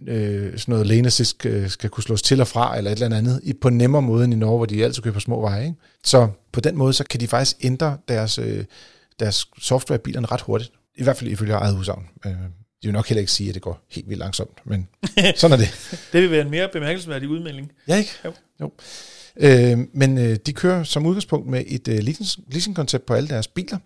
øh, sådan noget lane assist skal, øh, skal kunne slås til og fra, eller et eller andet, i, på en nemmere måde end i Norge, hvor de altid kører på små veje. Ikke? Så på den måde, så kan de faktisk ændre deres, øh, deres software i bilerne ret hurtigt. I hvert fald ifølge eget udsagn. Øh, de vil nok heller ikke sige, at det går helt vildt langsomt, men sådan er det. det vil være en mere bemærkelsesværdig udmelding. Ja, ikke? Jo. jo. Øh, men øh, de kører som udgangspunkt med et øh, leasing-koncept på alle deres biler.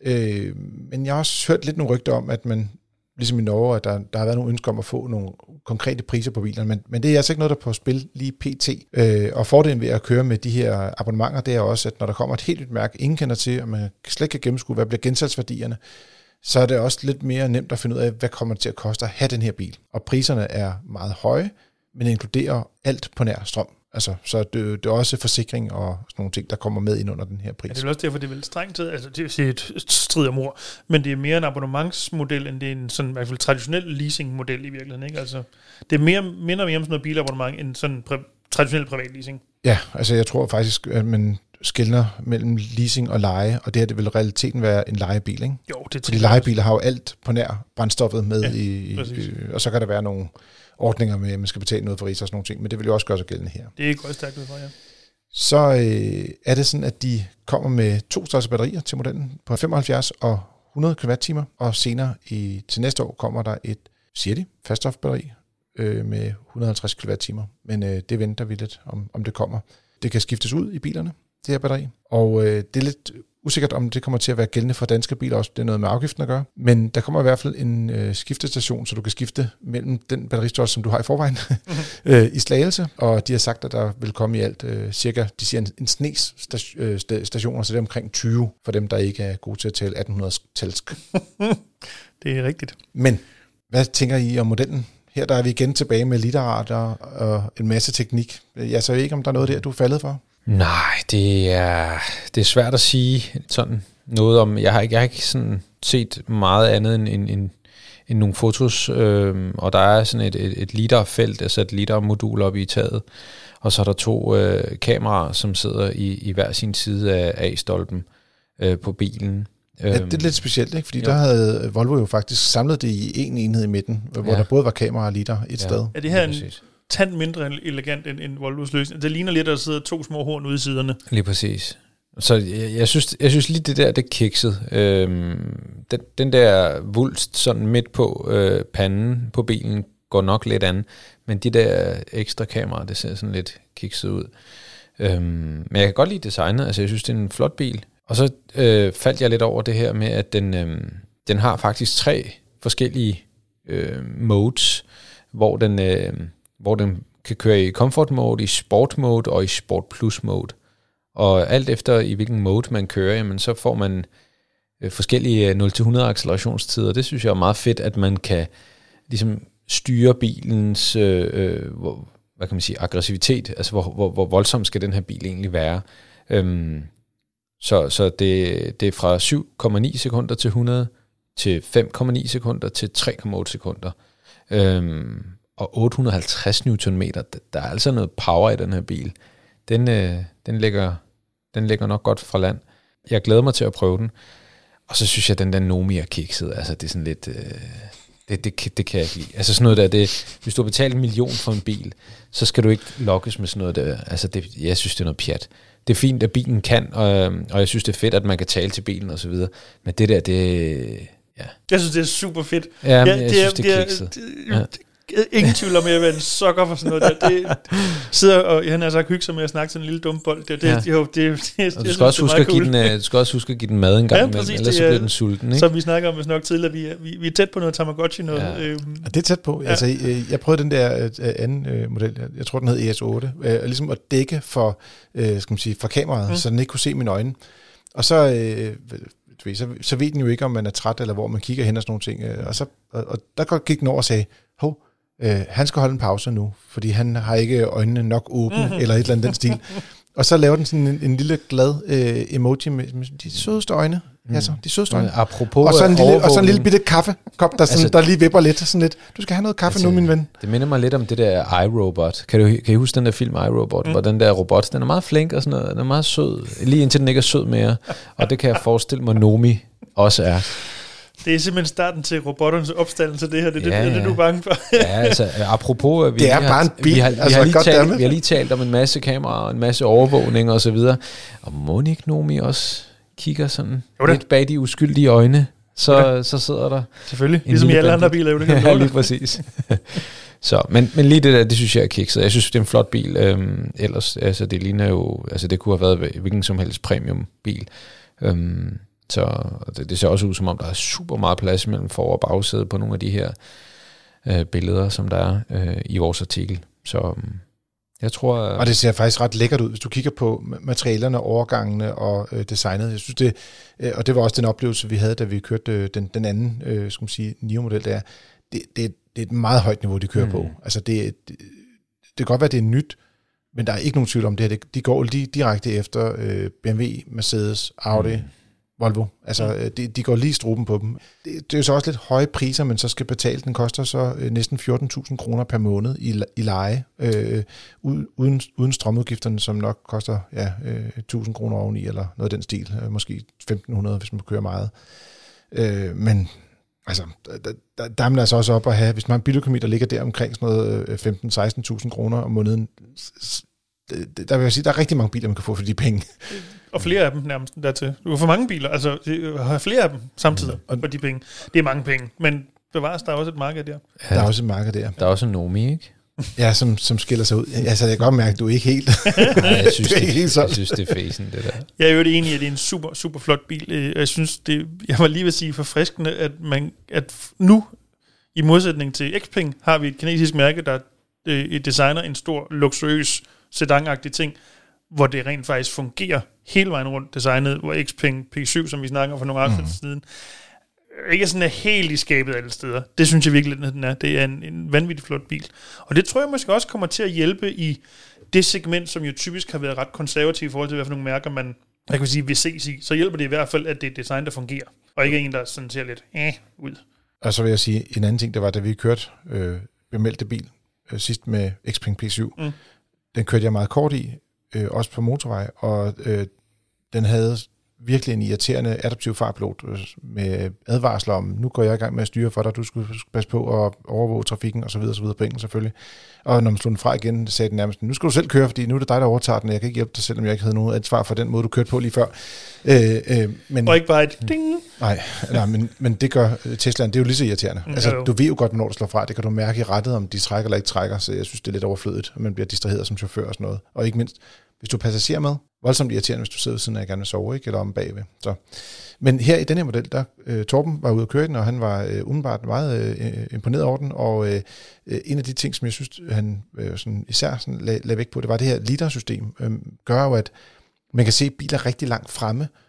Øh, men jeg har også hørt lidt nogle rygter om, at man, ligesom i Norge, at der, der har været nogle ønsker om at få nogle konkrete priser på bilerne, men, men det er altså ikke noget, der er på spil lige pt. Øh, og fordelen ved at køre med de her abonnementer, det er også, at når der kommer et helt nyt mærke, ingen kender til, og man slet ikke kan gennemskue, hvad bliver gensalgsværdierne, så er det også lidt mere nemt at finde ud af, hvad kommer det til at koste at have den her bil. Og priserne er meget høje, men inkluderer alt på nær strøm. Altså, så det, det er også forsikring og sådan nogle ting, der kommer med ind under den her pris. Ja, det er også derfor, det er vel strengt til, altså det er et strid om ord, men det er mere en abonnementsmodel, end det er en sådan, i hvert fald traditionel leasingmodel i virkeligheden. Ikke? Altså, det er mere, mindre mere om sådan noget bilabonnement, end sådan præ- traditionel privat leasing. Ja, altså jeg tror faktisk, at man skældner mellem leasing og leje, og det her det vil realiteten være en lejebil, ikke? Jo, det Fordi lejebiler har jo alt på nær brændstoffet med, ja, i, i, og så kan der være nogle ordninger med, at man skal betale noget for ris og sådan nogle ting, men det vil jo også gøre sig gældende her. Det er godt stærkt fra, ja. Så øh, er det sådan, at de kommer med to størrelse batterier til modellen på 75 og 100 kWh, og senere i, til næste år kommer der et, siger de, faststofbatteri øh, med 150 kWh, men øh, det venter vi lidt, om, om det kommer. Det kan skiftes ud i bilerne, det her batteri. Og øh, det er lidt usikkert, om det kommer til at være gældende for danske biler også. Det er noget med afgiften at gøre. Men der kommer i hvert fald en øh, skiftestation, så du kan skifte mellem den batteristørrelse, som du har i forvejen, mm-hmm. øh, i Slagelse. Og de har sagt, at der vil komme i alt øh, cirka, de siger en, en snes øh, stationer, så det er omkring 20 for dem, der ikke er gode til at tale 1800-talsk. det er rigtigt. Men hvad tænker I om modellen? Her der er vi igen tilbage med literater og en masse teknik. Jeg så ikke, om der er noget der, du er faldet for? Nej, det er, det er svært at sige sådan noget om. Jeg har ikke, jeg har ikke sådan set meget andet end, end, end, end nogle fotos, øh, og der er sådan et, et, et literfelt, altså et litermodul oppe i taget, og så er der to øh, kameraer, som sidder i, i hver sin side af A-stolpen øh, på bilen. Ja, det er øhm, lidt specielt, ikke? fordi jo. der havde Volvo jo faktisk samlet det i en enhed i midten, hvor ja. der både var kamera og liter et ja. sted. Er det her en, tand mindre elegant end, end Volvos løsning. Altså, det ligner lidt, at der sidder to små horn ude i siderne. Lige præcis. Så jeg, jeg, synes, jeg synes lige det der, det kikset. Øhm, den, den der vulst sådan midt på øh, panden på bilen går nok lidt an, men de der ekstra kameraer, det ser sådan lidt kikset ud. Øhm, men jeg kan godt lide designet, altså jeg synes, det er en flot bil. Og så øh, faldt jeg lidt over det her med, at den, øh, den har faktisk tre forskellige øh, modes, hvor den, øh, hvor den kan køre i comfort mode, i sport mode og i sport plus mode. Og alt efter i hvilken mode man kører, jamen, så får man øh, forskellige øh, 0-100 accelerationstider. Det synes jeg er meget fedt, at man kan ligesom styre bilens øh, øh, hvor, hvad kan man sige, aggressivitet, altså hvor, hvor, hvor voldsom skal den her bil egentlig være. Øhm, så så det, det er fra 7,9 sekunder til 100 til 5,9 sekunder til 3,8 sekunder. Øhm, og 850 Nm, der er altså noget power i den her bil. Den, øh, den, ligger, den ligger nok godt fra land. Jeg glæder mig til at prøve den. Og så synes jeg, at den der Nomi er kikset. Altså, det er sådan lidt... Øh, det, det, det kan jeg ikke lide. Altså sådan noget der, det, hvis du har betalt en million for en bil, så skal du ikke lokkes med sådan noget der. Altså det, jeg synes, det er noget pjat. Det er fint, at bilen kan, og, og jeg synes, det er fedt, at man kan tale til bilen og så videre. Men det der, det... Ja. Jeg synes, det er super fedt. Ja, ja jeg det synes, det er, det er kikset. Ja ingen tvivl om, at jeg vil en sokker for sådan noget der. Det, sidder og han har sagt hygge sig med at snakke til en lille dum bold. Det, det, ja. jo, det, det, det, og du skal, også huske at give den, øh, du skal også huske at give den mad en gang ja, imellem, ellers så bliver den sulten. Ikke? Som vi snakker om nok tidligere, vi er, vi, vi er tæt på noget Tamagotchi. Noget, ja. øhm. Det er tæt på. Ja. Altså, øh, jeg prøvede den der øh, anden øh, model, jeg tror den hed ES8, øh, ligesom at dække for, øh, skal man sige, for kameraet, mm. så den ikke kunne se mine øjne. Og så... Øh, så, så ved den jo ikke, om man er træt, eller hvor man kigger hen og sådan nogle ting. Og, så, og, og der gik den over og sagde, hov, øh, han skal holde en pause nu, fordi han har ikke øjnene nok åbne, mm-hmm. eller et eller andet den stil. Og så laver den sådan en, en lille glad øh, emoji med, med de sødeste øjne. Mm. Altså, de sødeste øjne. Apropos og så en lille, og så en lille bitte kaffekop, der, sådan, altså, der lige vipper lidt. Sådan lidt. Du skal have noget kaffe altså, nu, min ven. Det minder mig lidt om det der iRobot. Kan, du, kan I huske den der film iRobot? Mm. Hvor den der robot, den er meget flink og sådan noget. Den er meget sød. Lige indtil den ikke er sød mere. Og det kan jeg forestille mig, Nomi også er. Det er simpelthen starten til robotternes opstandelse, det her. Det, ja, det, det, det, du er bange for. ja, altså, apropos... Vi det er bare en bil. Vi har, vi, altså, har lige talt, vi har lige talt om en masse kameraer, en masse overvågning og så videre. Og Monique Nomi også kigger sådan lidt bag de uskyldige øjne, så, ja. så sidder der... Selvfølgelig, ligesom i alle andre biler. Jo, det kan ja, lige præcis. så, men, men lige det der, det synes jeg er kikset. Jeg synes, det er en flot bil. Øhm, ellers, altså det ligner jo... Altså det kunne have været hvilken som helst premium bil. Øhm, så det, det ser også ud som om, der er super meget plads mellem for- og bagsæde på nogle af de her øh, billeder, som der er øh, i vores artikel. Så um, jeg tror... Øh, og det ser faktisk ret lækkert ud, hvis du kigger på materialerne, overgangene og øh, designet. Jeg synes det, øh, og det var også den oplevelse, vi havde, da vi kørte øh, den, den anden, øh, skal man sige, NIO-model der. Det, det, det er et meget højt niveau, de kører mm. på. Altså det, det, det kan godt være, det er nyt, men der er ikke nogen tvivl om det her. De går lige direkte efter øh, BMW, Mercedes, Audi, mm Volvo. Altså. Øh, de, de går lige struben på dem. Det, det er jo så også lidt høje priser, men så skal betale. Den koster så øh, næsten 14.000 kroner per måned i, i leje, øh, uden, uden strømudgifterne, som nok koster ja, øh, 1.000 kroner oveni, eller noget af den stil. Øh, måske 1.500, hvis man kører meget. Øh, men altså, der, der, der er man altså også op at have, hvis man har en biløkonomi, der ligger der omkring sådan noget 15-16.000 øh, kroner om måneden, der vil jeg sige, der er rigtig mange biler, man kan få for de penge. Og flere af dem nærmest dertil. Du har for mange biler, altså har flere af dem samtidig mm. for de penge. Det er mange penge, men bevares, der er også et marked der. Ja, der er også et marked der. Der er også en Nomi, ikke? Ja, som, som skiller sig ud. Altså, jeg kan godt mærke, at du er ikke helt... Nej, jeg synes, det, er ikke helt jeg synes, det er fæsen, det der. Jeg er jo enig i, at det er en super, super flot bil. Øh, jeg synes, det, jeg var lige ved at sige forfriskende, at, man, at nu, i modsætning til Xpeng, har vi et kinesisk mærke, der øh, designer en stor, luksuriøs, sedanagtig ting, hvor det rent faktisk fungerer hele vejen rundt designet, hvor Xpeng P7, som vi snakker for nogle år mm. siden, ikke sådan er helt i skabet alle steder. Det synes jeg virkelig, at den er. Det er en, en vanvittig flot bil. Og det tror jeg måske også kommer til at hjælpe i det segment, som jo typisk har været ret konservativt i forhold til, hvad for nogle mærker man jeg kan sige, vil ses i. Så hjælper det i hvert fald, at det er design, der fungerer. Og ikke en, der sådan ser lidt eh, ud. Og så vil jeg sige, en anden ting, der var, da vi kørte øh, bemeldte bil øh, sidst med Xpeng P7, mm. den kørte jeg meget kort i, øh, også på motorvej, og øh, den havde virkelig en irriterende adaptiv fartpilot øh, med advarsler om, nu går jeg i gang med at styre for dig, du skulle passe på at overvåge trafikken osv. osv. på engelsk selvfølgelig. Og når man slog den fra igen, sagde den nærmest, nu skal du selv køre, fordi nu er det dig, der overtager den, og jeg kan ikke hjælpe dig, selvom jeg ikke havde noget ansvar for den måde, du kørte på lige før. Øh, øh, men, og ikke bare et ding. Nej, nej men, men det gør Teslaen, det er jo lige så irriterende. Mm, altså, du ved jo godt, hvornår du slår fra, det kan du mærke i rettet, om de trækker eller ikke trækker, så jeg synes, det er lidt overflødigt, at man bliver distraheret som chauffør og sådan noget. Og ikke mindst, hvis du passagerer med, voldsomt irriterende, hvis du sidder ved siden af, gerne vil sove, ikke? eller om bagved. Så. Men her i den her model, der øh, Torben var ude at køre den, og han var øh, umiddelbart meget øh, øh imponeret over den, og øh, øh, en af de ting, som jeg synes, han øh, sådan, især sådan, lagde, lagde vægt på, det var det her liter-system, øh, gør jo, at man kan se biler rigtig langt fremme, øh,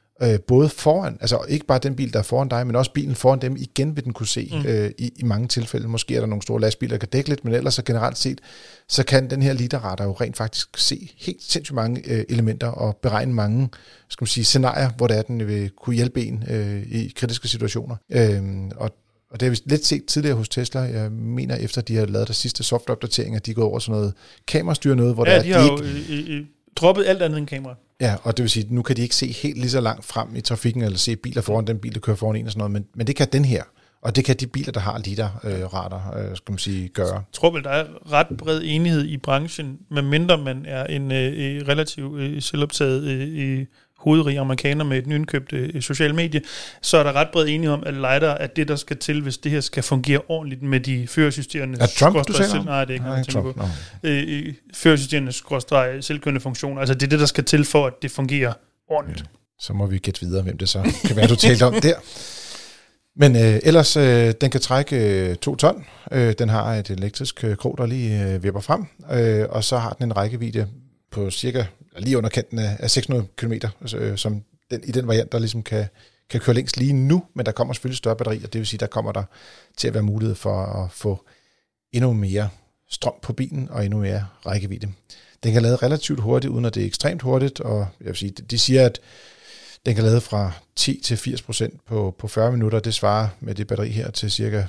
både foran, altså ikke bare den bil, der er foran dig, men også bilen foran dem, igen vil den kunne se mm. øh, i, i mange tilfælde. Måske er der nogle store lastbiler, der kan dække lidt, men ellers så generelt set, så kan den her liderradar jo rent faktisk se helt sindssygt mange øh, elementer og beregne mange skal man sige, scenarier, hvor det er, den vil kunne hjælpe en øh, i kritiske situationer. Øh, og og det har vi lidt set tidligere hos Tesla. Jeg mener, efter de har lavet der sidste softwareopdatering, at de gået over sådan noget kamerastyr noget, hvor ja, der de er, har de ikke, øh, øh, droppet alt andet end kamera. Ja, og det vil sige, nu kan de ikke se helt lige så langt frem i trafikken, eller se biler foran den bil, der kører foran en og sådan noget, men, men det kan den her. Og det kan de biler, der har lidar øh, radar, øh, skal man sige, gøre. Jeg tror vel, der er ret bred enighed i branchen, medmindre man er en øh, relativt øh, selvoptaget øh, hovedrig amerikaner med et nyindkøbt øh, social medie, så er der ret bred enighed om, at LiDAR er det, der skal til, hvis det her skal fungere ordentligt med de førersysterende... Er Trump, du siger Nej, det er ikke noget, jeg tænker på. Øh, førersysterende skråstreg selvkørende funktioner. Altså, det er det, der skal til for, at det fungerer ordentligt. Ja. Så må vi gætte videre, hvem det så kan være, du talte om der. Men øh, ellers, øh, den kan trække øh, to ton. Øh, den har et elektrisk øh, krog, der lige øh, vipper frem. Øh, og så har den en rækkevidde på cirka lige under kanten af, af 600 km, altså, øh, som den, i den variant, der ligesom kan, kan køre længst lige nu, men der kommer selvfølgelig større batterier, det vil sige, der kommer der til at være mulighed for at få endnu mere strøm på bilen og endnu mere rækkevidde. Den kan lade relativt hurtigt, uden at det er ekstremt hurtigt, og jeg vil sige, de siger, at den kan lade fra 10 til 80 procent på, på 40 minutter. Det svarer med det batteri her til cirka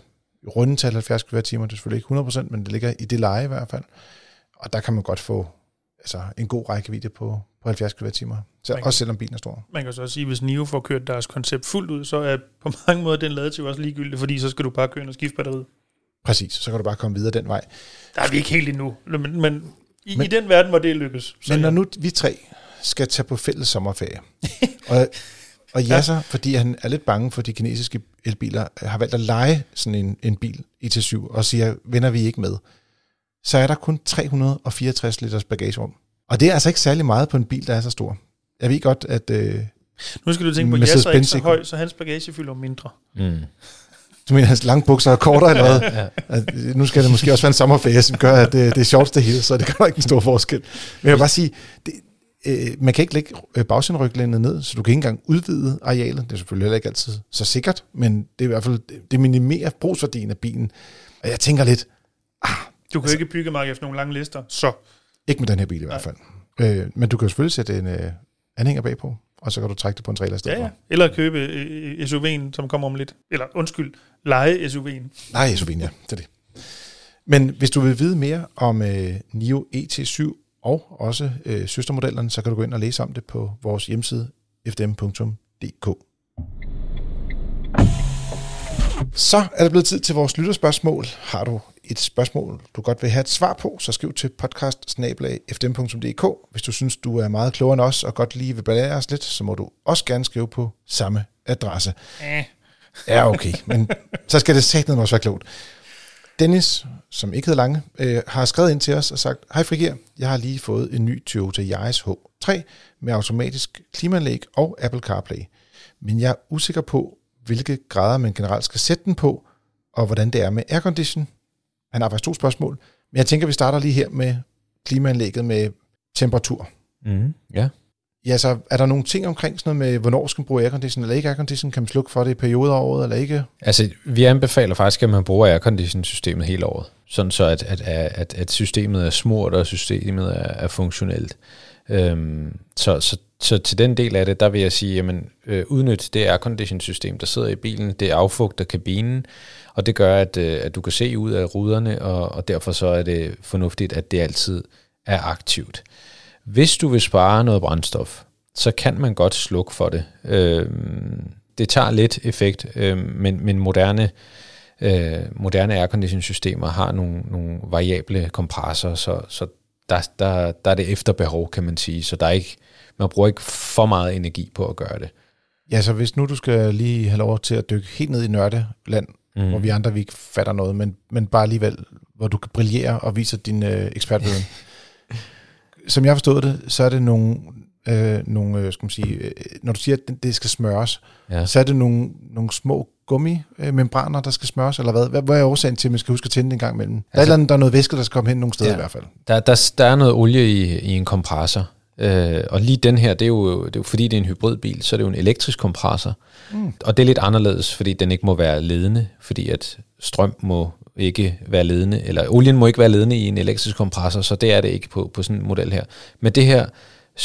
rundetal 70 kWh. Det er selvfølgelig ikke 100 procent, men det ligger i det leje i hvert fald. Og der kan man godt få altså, en god rækkevidde på, på 70 kWh. Så, kan, også selvom bilen er stor. Man kan så også sige, at hvis NIO får kørt deres koncept fuldt ud, så er på mange måder den ladetiv også ligegyldig, fordi så skal du bare køre ind og skifte batteriet. Præcis, så kan du bare komme videre den vej. Der er vi ikke helt endnu, men, men, i, men i den verden, hvor det lykkes. Så men når nu vi tre skal tage på fælles sommerferie, og, og Yasser, fordi han er lidt bange for de kinesiske elbiler, har valgt at lege sådan en, en bil IT7, og siger, vender vi ikke med, så er der kun 364 liters bagagerum. Og det er altså ikke særlig meget på en bil, der er så stor. Jeg ved godt, at... Øh, nu skal du tænke på, at Yasser er ikke så høj, så hans bagage fylder mindre. Mm. Du mener, hans lange bukser er kortere eller noget? ja. at, nu skal det måske også være en sommerferie, som gør, at det, det er sjovt det hele, så det gør ikke en stor forskel. Men jeg vil bare sige, det, øh, man kan ikke lægge øh, bagsindryglænet ned, så du kan ikke engang udvide arealet. Det er selvfølgelig heller ikke altid så sikkert, men det er i hvert fald, det minimerer brugsværdien af bilen. Og jeg tænker lidt, ah, du kan altså, ikke bygge mark efter nogle lange lister, så... Ikke med den her bil i hvert fald. Øh, men du kan jo selvfølgelig sætte en øh, anhænger bagpå, og så kan du trække det på en trailer i stedet ja, ja. Eller købe øh, SUV'en, som kommer om lidt. Eller undskyld, lege SUV'en. Nej, SUV'en, ja. Det er det. Men hvis du vil vide mere om øh, NIO ET7 og også øh, søstermodellerne, så kan du gå ind og læse om det på vores hjemmeside fdm.dk. Så er det blevet tid til vores lytterspørgsmål. Har du et spørgsmål, du godt vil have et svar på, så skriv til podcast Hvis du synes, du er meget klogere end os og godt lige vil blære os lidt, så må du også gerne skrive på samme adresse. Eh. Ja, okay, men så skal det satnet også være klogt. Dennis, som ikke hedder Lange, øh, har skrevet ind til os og sagt, Hej Frigir, jeg har lige fået en ny Toyota Yaris H3 med automatisk klimaanlæg og Apple CarPlay. Men jeg er usikker på, hvilke grader man generelt skal sætte den på, og hvordan det er med aircondition. Han har faktisk to spørgsmål, men jeg tænker, vi starter lige her med klimaanlægget med temperatur. Mm, ja. Ja, så er der nogle ting omkring sådan noget med, hvornår skal man bruge aircondition eller ikke aircondition? Kan man slukke for det i perioder af året eller ikke? Altså, vi anbefaler faktisk, at man bruger aircondition-systemet hele året. Sådan så, at, at, at, at systemet er smurt, og systemet er, er funktionelt. Øhm, så, så, så til den del af det, der vil jeg sige, jamen, øh, udnyt det aircondition-system, der sidder i bilen. Det affugter kabinen, og det gør, at, øh, at du kan se ud af ruderne, og, og derfor så er det fornuftigt, at det altid er aktivt. Hvis du vil spare noget brændstof, så kan man godt slukke for det. Øh, det tager lidt effekt, øh, men, men moderne, øh, moderne aircondition-systemer har nogle, nogle variable kompressorer, så, så der, der, der er det efter behov, kan man sige. Så der er ikke, man bruger ikke for meget energi på at gøre det. Ja, så hvis nu du skal lige have lov til at dykke helt ned i nørdeland, mm. hvor vi andre vi ikke fatter noget, men, men bare alligevel, hvor du kan brillere og vise din øh, ekspertviden. Som jeg forstået det, så er det nogle, øh, nogle øh, skal man sige, øh, når du siger, at det skal smøres, ja. så er det nogle, nogle små gummimembraner, der skal smøres, eller hvad? Hvad er årsagen til, at man skal huske at tænde den en gang imellem? Altså, der, er der er noget væske, der skal komme hen nogle steder ja, i hvert fald. Der, der, der er noget olie i, i en kompressor, Øh, og lige den her, det er, jo, det er jo fordi, det er en hybridbil, så er det jo en elektrisk kompressor. Mm. Og det er lidt anderledes, fordi den ikke må være ledende, fordi at strøm må ikke være ledende, eller olien må ikke være ledende i en elektrisk kompressor, så det er det ikke på, på sådan en model her. Men det her,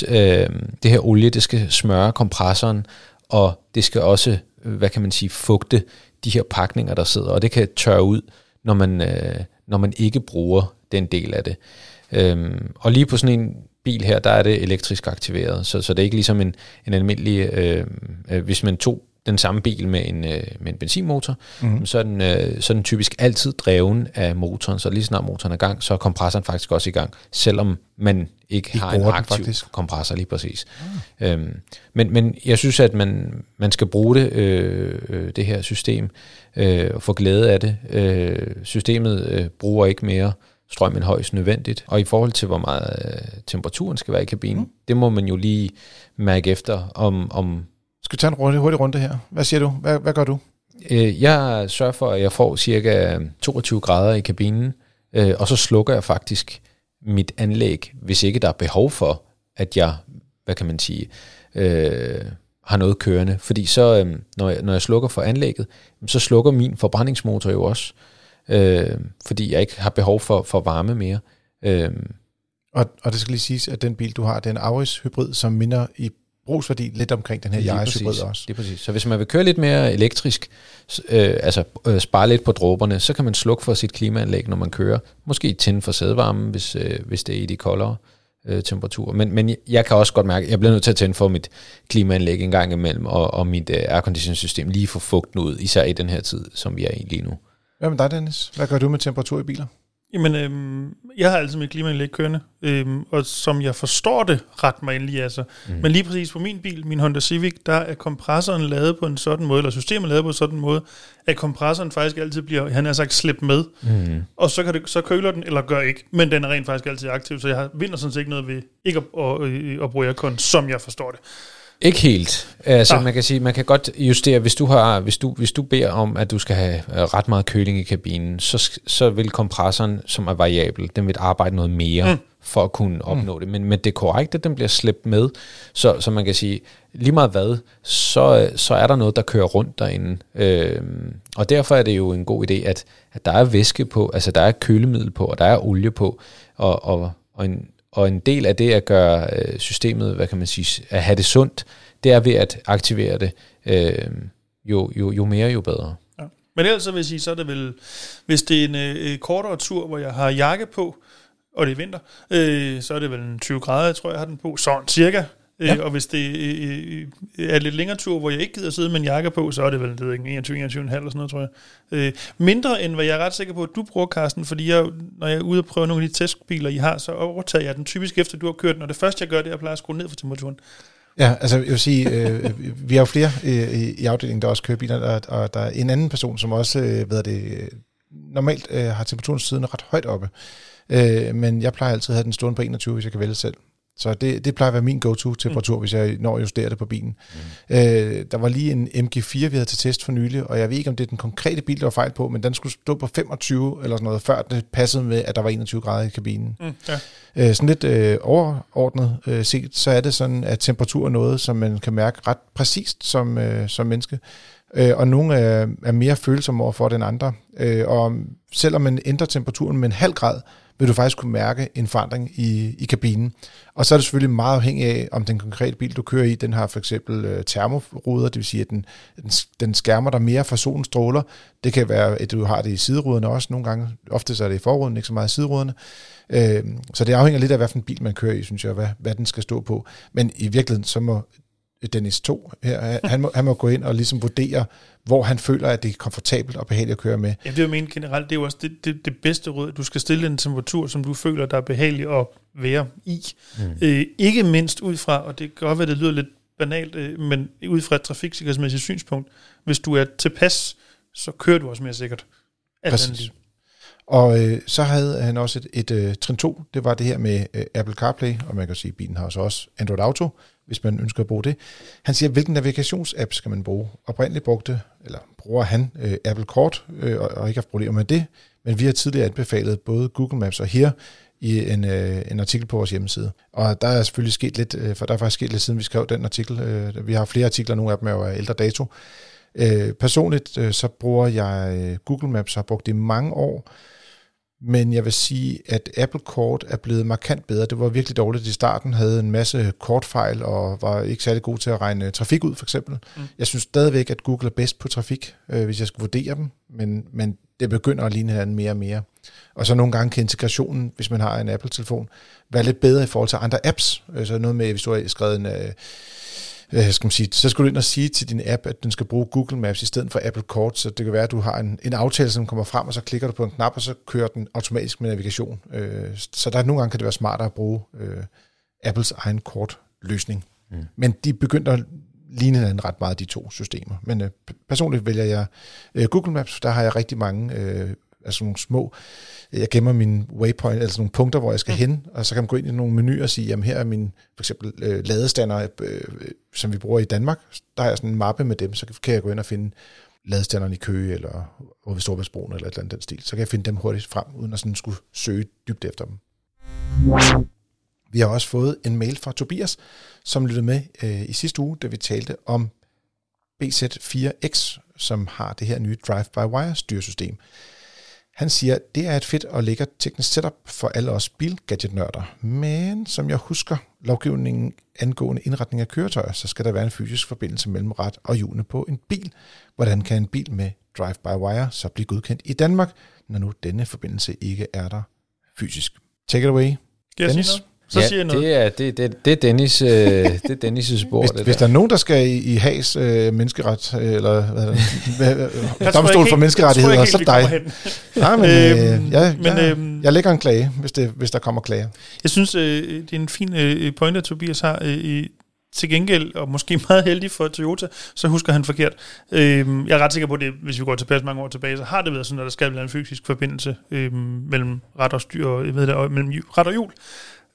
øh, det her olie, det skal smøre kompressoren, og det skal også, hvad kan man sige, fugte de her pakninger, der sidder, og det kan tørre ud, når man, øh, når man ikke bruger den del af det. Øhm, og lige på sådan en bil her, der er det elektrisk aktiveret, så, så det er ikke ligesom en, en almindelig, øh, øh, hvis man tog den samme bil med en, øh, med en benzinmotor, mm. så, er den, øh, så er den typisk altid dreven af motoren, så lige snart motoren er i gang, så er kompressoren faktisk også i gang, selvom man ikke, ikke har en aktiv faktisk. kompressor lige præcis. Mm. Øhm, men, men jeg synes, at man, man skal bruge det, øh, øh, det her system, øh, og få glæde af det. Øh, systemet øh, bruger ikke mere strøm end højst nødvendigt. Og i forhold til, hvor meget øh, temperaturen skal være i kabinen, mm. det må man jo lige mærke efter, om, om skal vi tage en hurtig, hurtig runde her? Hvad siger du? Hvad, hvad gør du? Øh, jeg sørger for, at jeg får cirka 22 grader i kabinen, øh, og så slukker jeg faktisk mit anlæg, hvis ikke der er behov for, at jeg, hvad kan man sige, øh, har noget kørende. Fordi så, øh, når, jeg, når jeg slukker for anlægget, så slukker min forbrændingsmotor jo også, øh, fordi jeg ikke har behov for, for varme mere. Øh, og, og det skal lige siges, at den bil, du har, det er en Auris hybrid, som minder i brugsværdi lidt omkring den her Yaris hybrid også. Det er præcis. Så hvis man vil køre lidt mere elektrisk, øh, altså øh, spare lidt på dråberne, så kan man slukke for sit klimaanlæg, når man kører. Måske tænde for sædevarmen, hvis, øh, hvis det er i de koldere øh, temperaturer. Men, men jeg kan også godt mærke, at jeg bliver nødt til at tænde for mit klimaanlæg en gang imellem, og, og mit øh, airconditioning-system lige få fugten ud, især i den her tid, som vi er i lige nu. Hvad med dig, Dennis? Hvad gør du med temperatur i biler? Jamen, øhm, jeg har altid mit klimaanlæg kørende, øhm, og som jeg forstår det, ret mig endelig altså. Mm. Men lige præcis på min bil, min Honda Civic, der er kompressoren lavet på en sådan måde, eller systemet lavet på en sådan måde, at kompressoren faktisk altid bliver, han har sagt, slæbt med. Mm. Og så, kan det, så køler den, eller gør ikke, men den er rent faktisk altid aktiv, så jeg vinder sådan set ikke noget ved ikke at, at, at, at bruge aircon, som jeg forstår det. Ikke helt. Altså, ah. man kan sige, man kan godt justere, hvis du, har, hvis, du, hvis du beder om, at du skal have øh, ret meget køling i kabinen, så, så vil kompressoren, som er variabel, den vil arbejde noget mere mm. for at kunne opnå mm. det. Men, men det er korrekt, at den bliver slæbt med, så, så man kan sige, lige meget hvad, så, så er der noget, der kører rundt derinde. Øhm, og derfor er det jo en god idé, at, at der er væske på, altså der er kølemiddel på, og der er olie på, og, og, og en, og en del af det at gøre øh, systemet, hvad kan man sige, at have det sundt, det er ved at aktivere det. Øh, jo, jo, jo mere, jo bedre. Ja. Men ellers så vil jeg sige, så er det vel, hvis det er en øh, øh kortere tur, hvor jeg har jakke på, og det er vinter, øh, så er det vel en 20 grader, jeg tror jeg har den på, sådan cirka. Ja. Øh, og hvis det øh, øh, er lidt længere tur, hvor jeg ikke gider sidde med en jakke på, så er det vel det ikke, 21, 21, eller sådan noget, tror jeg. Øh, mindre end hvad jeg er ret sikker på, at du bruger, Carsten, fordi jeg, når jeg er ude og prøve nogle af de testbiler, I har, så overtager jeg den typisk efter, du har kørt den. Og det første, jeg gør, det er at pleje at skrue ned for temperaturen. Ja, altså jeg vil sige, øh, vi har jo flere øh, i afdelingen, der også kører biler, og, og der er en anden person, som også, øh, ved det, normalt øh, har temperaturen siden ret højt oppe. Øh, men jeg plejer altid at have den stående på 21, hvis jeg kan vælge selv. Så det, det plejer at være min go-to-temperatur, mm. hvis jeg når at justere det på bilen. Mm. Øh, der var lige en MG4, vi havde til test for nylig, og jeg ved ikke, om det er den konkrete bil, der var fejl på, men den skulle stå på 25 eller sådan noget, før det passede med, at der var 21 grader i kabinen. Mm, ja. øh, sådan lidt øh, overordnet øh, set, så er det sådan, at temperatur er noget, som man kan mærke ret præcist som, øh, som menneske. Øh, og nogle er, er mere følsomme over for den andre. Øh, og selvom man ændrer temperaturen med en halv grad, vil du faktisk kunne mærke en forandring i, i kabinen. Og så er det selvfølgelig meget afhængigt af, om den konkrete bil, du kører i, den har for eksempel øh, termoruder, det vil sige, at den, den, den skærmer dig mere fra solens stråler. Det kan være, at du har det i sideruderne også nogle gange. Ofte så er det i forruden, ikke så meget i sideruderne. Øh, så det afhænger lidt af, hvilken bil man kører i, synes jeg, hvad, hvad den skal stå på. Men i virkeligheden, så må Dennis 2 her, han må, han må gå ind og ligesom vurdere, hvor han føler, at det er komfortabelt og behageligt at køre med. Ja, det er jo men generelt, det er jo også det, det, det bedste råd. Du skal stille en temperatur, som du føler, der er behagelig at være i. Mm. Øh, ikke mindst ud fra, og det kan godt være, det lyder lidt banalt, øh, men ud fra et trafiksikkerhedsmæssigt synspunkt, hvis du er tilpas, så kører du også mere sikkert. Præcis. Og øh, så havde han også et, et uh, trin 2, det var det her med uh, Apple CarPlay, og man kan sige, at bilen har også Android Auto, hvis man ønsker at bruge det. Han siger, hvilken navigationsapp skal man bruge? Oprindeligt brugte, eller bruger han øh, Apple Kort, øh, og, og ikke har problemer med det, men vi har tidligere anbefalet både Google Maps og her, i en, øh, en artikel på vores hjemmeside. Og der er selvfølgelig sket lidt, øh, for der er faktisk sket lidt siden vi skrev den artikel. Øh, vi har flere artikler, nogle af dem er jo af ældre dato. Øh, personligt øh, så bruger jeg øh, Google Maps, har brugt det i mange år, men jeg vil sige, at Apple Kort er blevet markant bedre. Det var virkelig dårligt i starten, havde en masse kortfejl og var ikke særlig god til at regne trafik ud, for eksempel. Mm. Jeg synes stadigvæk, at Google er bedst på trafik, øh, hvis jeg skulle vurdere dem, men, men det begynder at ligne hinanden mere og mere. Og så nogle gange kan integrationen, hvis man har en Apple-telefon, være lidt bedre i forhold til andre apps. Øh, så noget med, hvis du har skrevet en... Øh, øh, skal man sige, så skal du ind og sige til din app, at den skal bruge Google Maps i stedet for Apple Kort, så det kan være, at du har en, en aftale, som kommer frem, og så klikker du på en knap, og så kører den automatisk med navigation. Øh, så der nogle gange kan det være smartere at bruge øh, Apples egen kortløsning. Mm. Men de begyndte at ligne hinanden ret meget, de to systemer. Men øh, personligt vælger jeg øh, Google Maps, der har jeg rigtig mange øh, altså nogle små, jeg gemmer min waypoint, altså nogle punkter, hvor jeg skal mm. hen, og så kan man gå ind i nogle menuer og sige, jamen her er min for eksempel øh, ladestander, øh, som vi bruger i Danmark, der har jeg sådan en mappe med dem, så kan jeg gå ind og finde ladestanderne i Køge, eller over ved Storvældsbroen, eller et eller andet den stil. Så kan jeg finde dem hurtigt frem, uden at sådan skulle søge dybt efter dem. Vi har også fået en mail fra Tobias, som lyttede med øh, i sidste uge, da vi talte om BZ4X, som har det her nye Drive-by-Wire styresystem. Han siger, det er et fedt og lækkert teknisk setup for alle os bilgadgetnørder, men som jeg husker lovgivningen angående indretning af køretøjer, så skal der være en fysisk forbindelse mellem ret og hjulene på en bil. Hvordan kan en bil med drive-by-wire så blive godkendt i Danmark, når nu denne forbindelse ikke er der fysisk? Take it away, Dennis. Så ja, siger jeg noget. Det er, det, det, det er Dennis, øh, det er Dennis' spor. Hvis, det hvis der. der er nogen, der skal i, i Hags øh, menneskeret, eller hvad det, domstol for menneskerettigheder, så er det dig. Nej, men øh, øhm, jeg, men, jeg, øh, jeg lægger en klage, hvis, det, hvis der kommer klager. Jeg synes, øh, det er en fin øh, pointe, Tobias har. Øh, til gengæld, og måske meget heldig for Toyota, så husker han forkert. Øh, jeg er ret sikker på det, hvis vi går tilbage mange år tilbage, så har det været sådan, at der skal være en fysisk forbindelse øh, mellem ret og styr, og, jeg ved det, og mellem ret og hjul.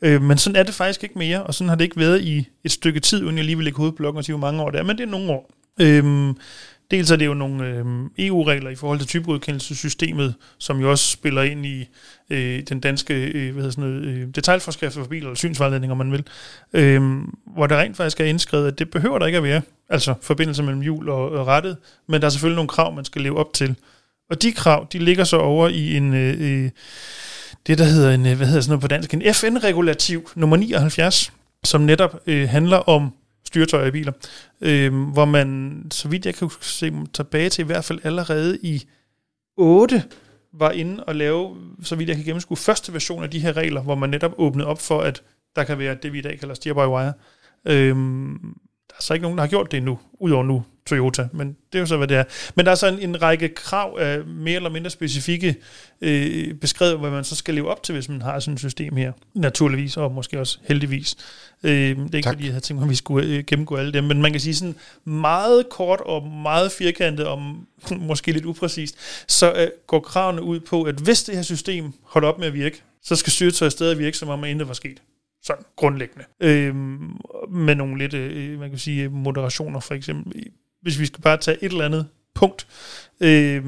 Øh, men sådan er det faktisk ikke mere, og sådan har det ikke været i et stykke tid, uden jeg lige vil lægge hovedblokken og sige, hvor mange år det er, men det er nogle år. Øh, dels er det jo nogle øh, EU-regler i forhold til typegodkendelsessystemet, som jo også spiller ind i øh, den danske øh, hvad hedder sådan noget, øh, detaljforskrifter for biler, eller synsvejledning, om man vil, øh, hvor der rent faktisk er indskrevet, at det behøver der ikke at være, altså forbindelse mellem hjul og, og rettet, men der er selvfølgelig nogle krav, man skal leve op til. Og de krav, de ligger så over i en... Øh, øh det, der hedder en, øh, hvad hedder sådan noget på dansk, en FN-regulativ nummer 79, som netop øh, handler om styretøjer i biler, øh, hvor man, så vidt jeg kan se tilbage til, i hvert fald allerede i 8, var inde og lave, så vidt jeg kan gennemskue, første version af de her regler, hvor man netop åbnede op for, at der kan være det, vi i dag kalder steer-by-wire. øhm, der er så ikke nogen, der har gjort det endnu, udover nu Toyota, men det er jo så, hvad det er. Men der er så en, en række krav af mere eller mindre specifikke øh, beskrevet, hvad man så skal leve op til, hvis man har sådan et system her. Naturligvis, og måske også heldigvis. Øh, det er ikke, tak. fordi jeg havde tænkt mig, at vi skulle øh, gennemgå alle dem, men man kan sige sådan meget kort og meget firkantet og måske lidt upræcist, så øh, går kravene ud på, at hvis det her system holder op med at virke, så skal styretøjet stadig virke, som om intet var sket sådan grundlæggende. Øh, med nogle lidt, øh, øh man kan sige, øh, moderationer for eksempel hvis vi skal bare tage et eller andet punkt. Øh,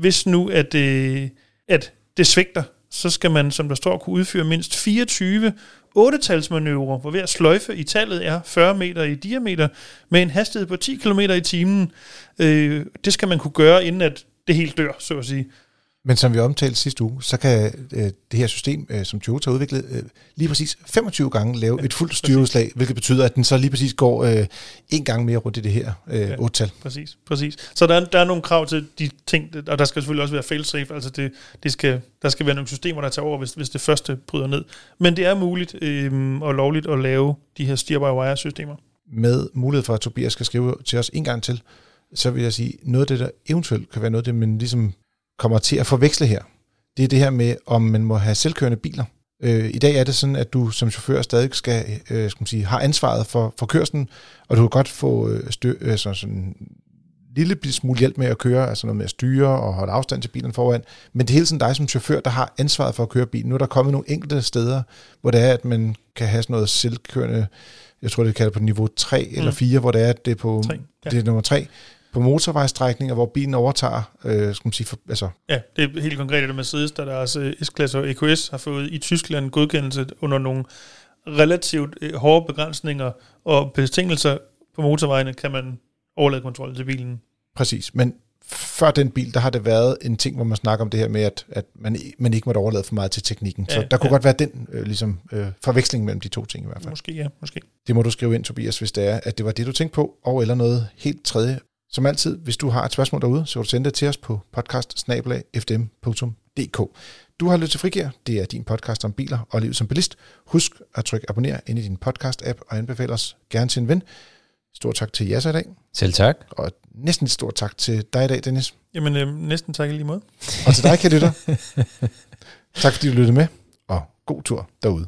hvis nu, at, øh, at det svigter, så skal man, som der står, kunne udføre mindst 24 8-talsmanøvrer, hvor hver sløjfe i tallet er 40 meter i diameter, med en hastighed på 10 km i timen. Øh, det skal man kunne gøre, inden at det helt dør, så at sige. Men som vi omtalte sidste uge, så kan øh, det her system, øh, som Toyota har udviklet, øh, lige præcis 25 gange lave et fuldt styreudslag, hvilket betyder, at den så lige præcis går øh, en gang mere rundt i det her øh, ja, 8-tal. Præcis, præcis. Så der er, der er nogle krav til de ting, og der skal selvfølgelig også være fail-safe, altså det, det skal, der skal være nogle systemer, der tager over, hvis, hvis det første bryder ned. Men det er muligt øh, og lovligt at lave de her steer-by-wire-systemer. Med mulighed for, at Tobias skal skrive til os en gang til, så vil jeg sige, noget af det, der eventuelt kan være noget af det, man ligesom kommer til at forveksle her, det er det her med, om man må have selvkørende biler. Øh, I dag er det sådan, at du som chauffør stadig skal, øh, skal man sige, har ansvaret for, for kørslen, og du kan godt få øh, stø, øh, sådan, sådan lille smule hjælp med at køre, altså noget med at styre og holde afstand til bilen foran, men det er hele tiden dig som chauffør, der har ansvaret for at køre bilen. Nu er der kommet nogle enkelte steder, hvor det er, at man kan have sådan noget selvkørende, jeg tror det kalder på niveau 3 mm. eller 4, hvor det er, at det er på 3, ja. det er nummer 3, på motorvejstrækninger, hvor bilen overtager, øh, skal man sige, for, altså, Ja, det er helt konkret, at Mercedes, der deres øh, S-klasse og EQS har fået i Tyskland godkendelse under nogle relativt øh, hårde begrænsninger og betingelser på motorvejene, kan man overlade kontrollen til bilen. præcis. Men før den bil, der har det været en ting, hvor man snakker om det her med, at, at man, man ikke måtte overlade for meget til teknikken. Så Ja, der kunne ja. godt være den øh, ligesom, øh, forveksling mellem de to ting i hvert fald. Måske, ja, måske. Det må du skrive ind, Tobias, hvis det er, at det var det, du tænkte på, og eller noget helt tredje. Som altid, hvis du har et spørgsmål derude, så kan du sende det til os på podcast Du har lyttet til Frigir. Det er din podcast om biler og liv som bilist. Husk at trykke abonner ind i din podcast-app og anbefale os gerne til en ven. Stor tak til jer i dag, Selv tak. og næsten et stort tak til dig i dag, Dennis. Jamen, øh, næsten tak i lige måde. Og til dig, kan lytter. tak fordi du lyttede med, og god tur derude.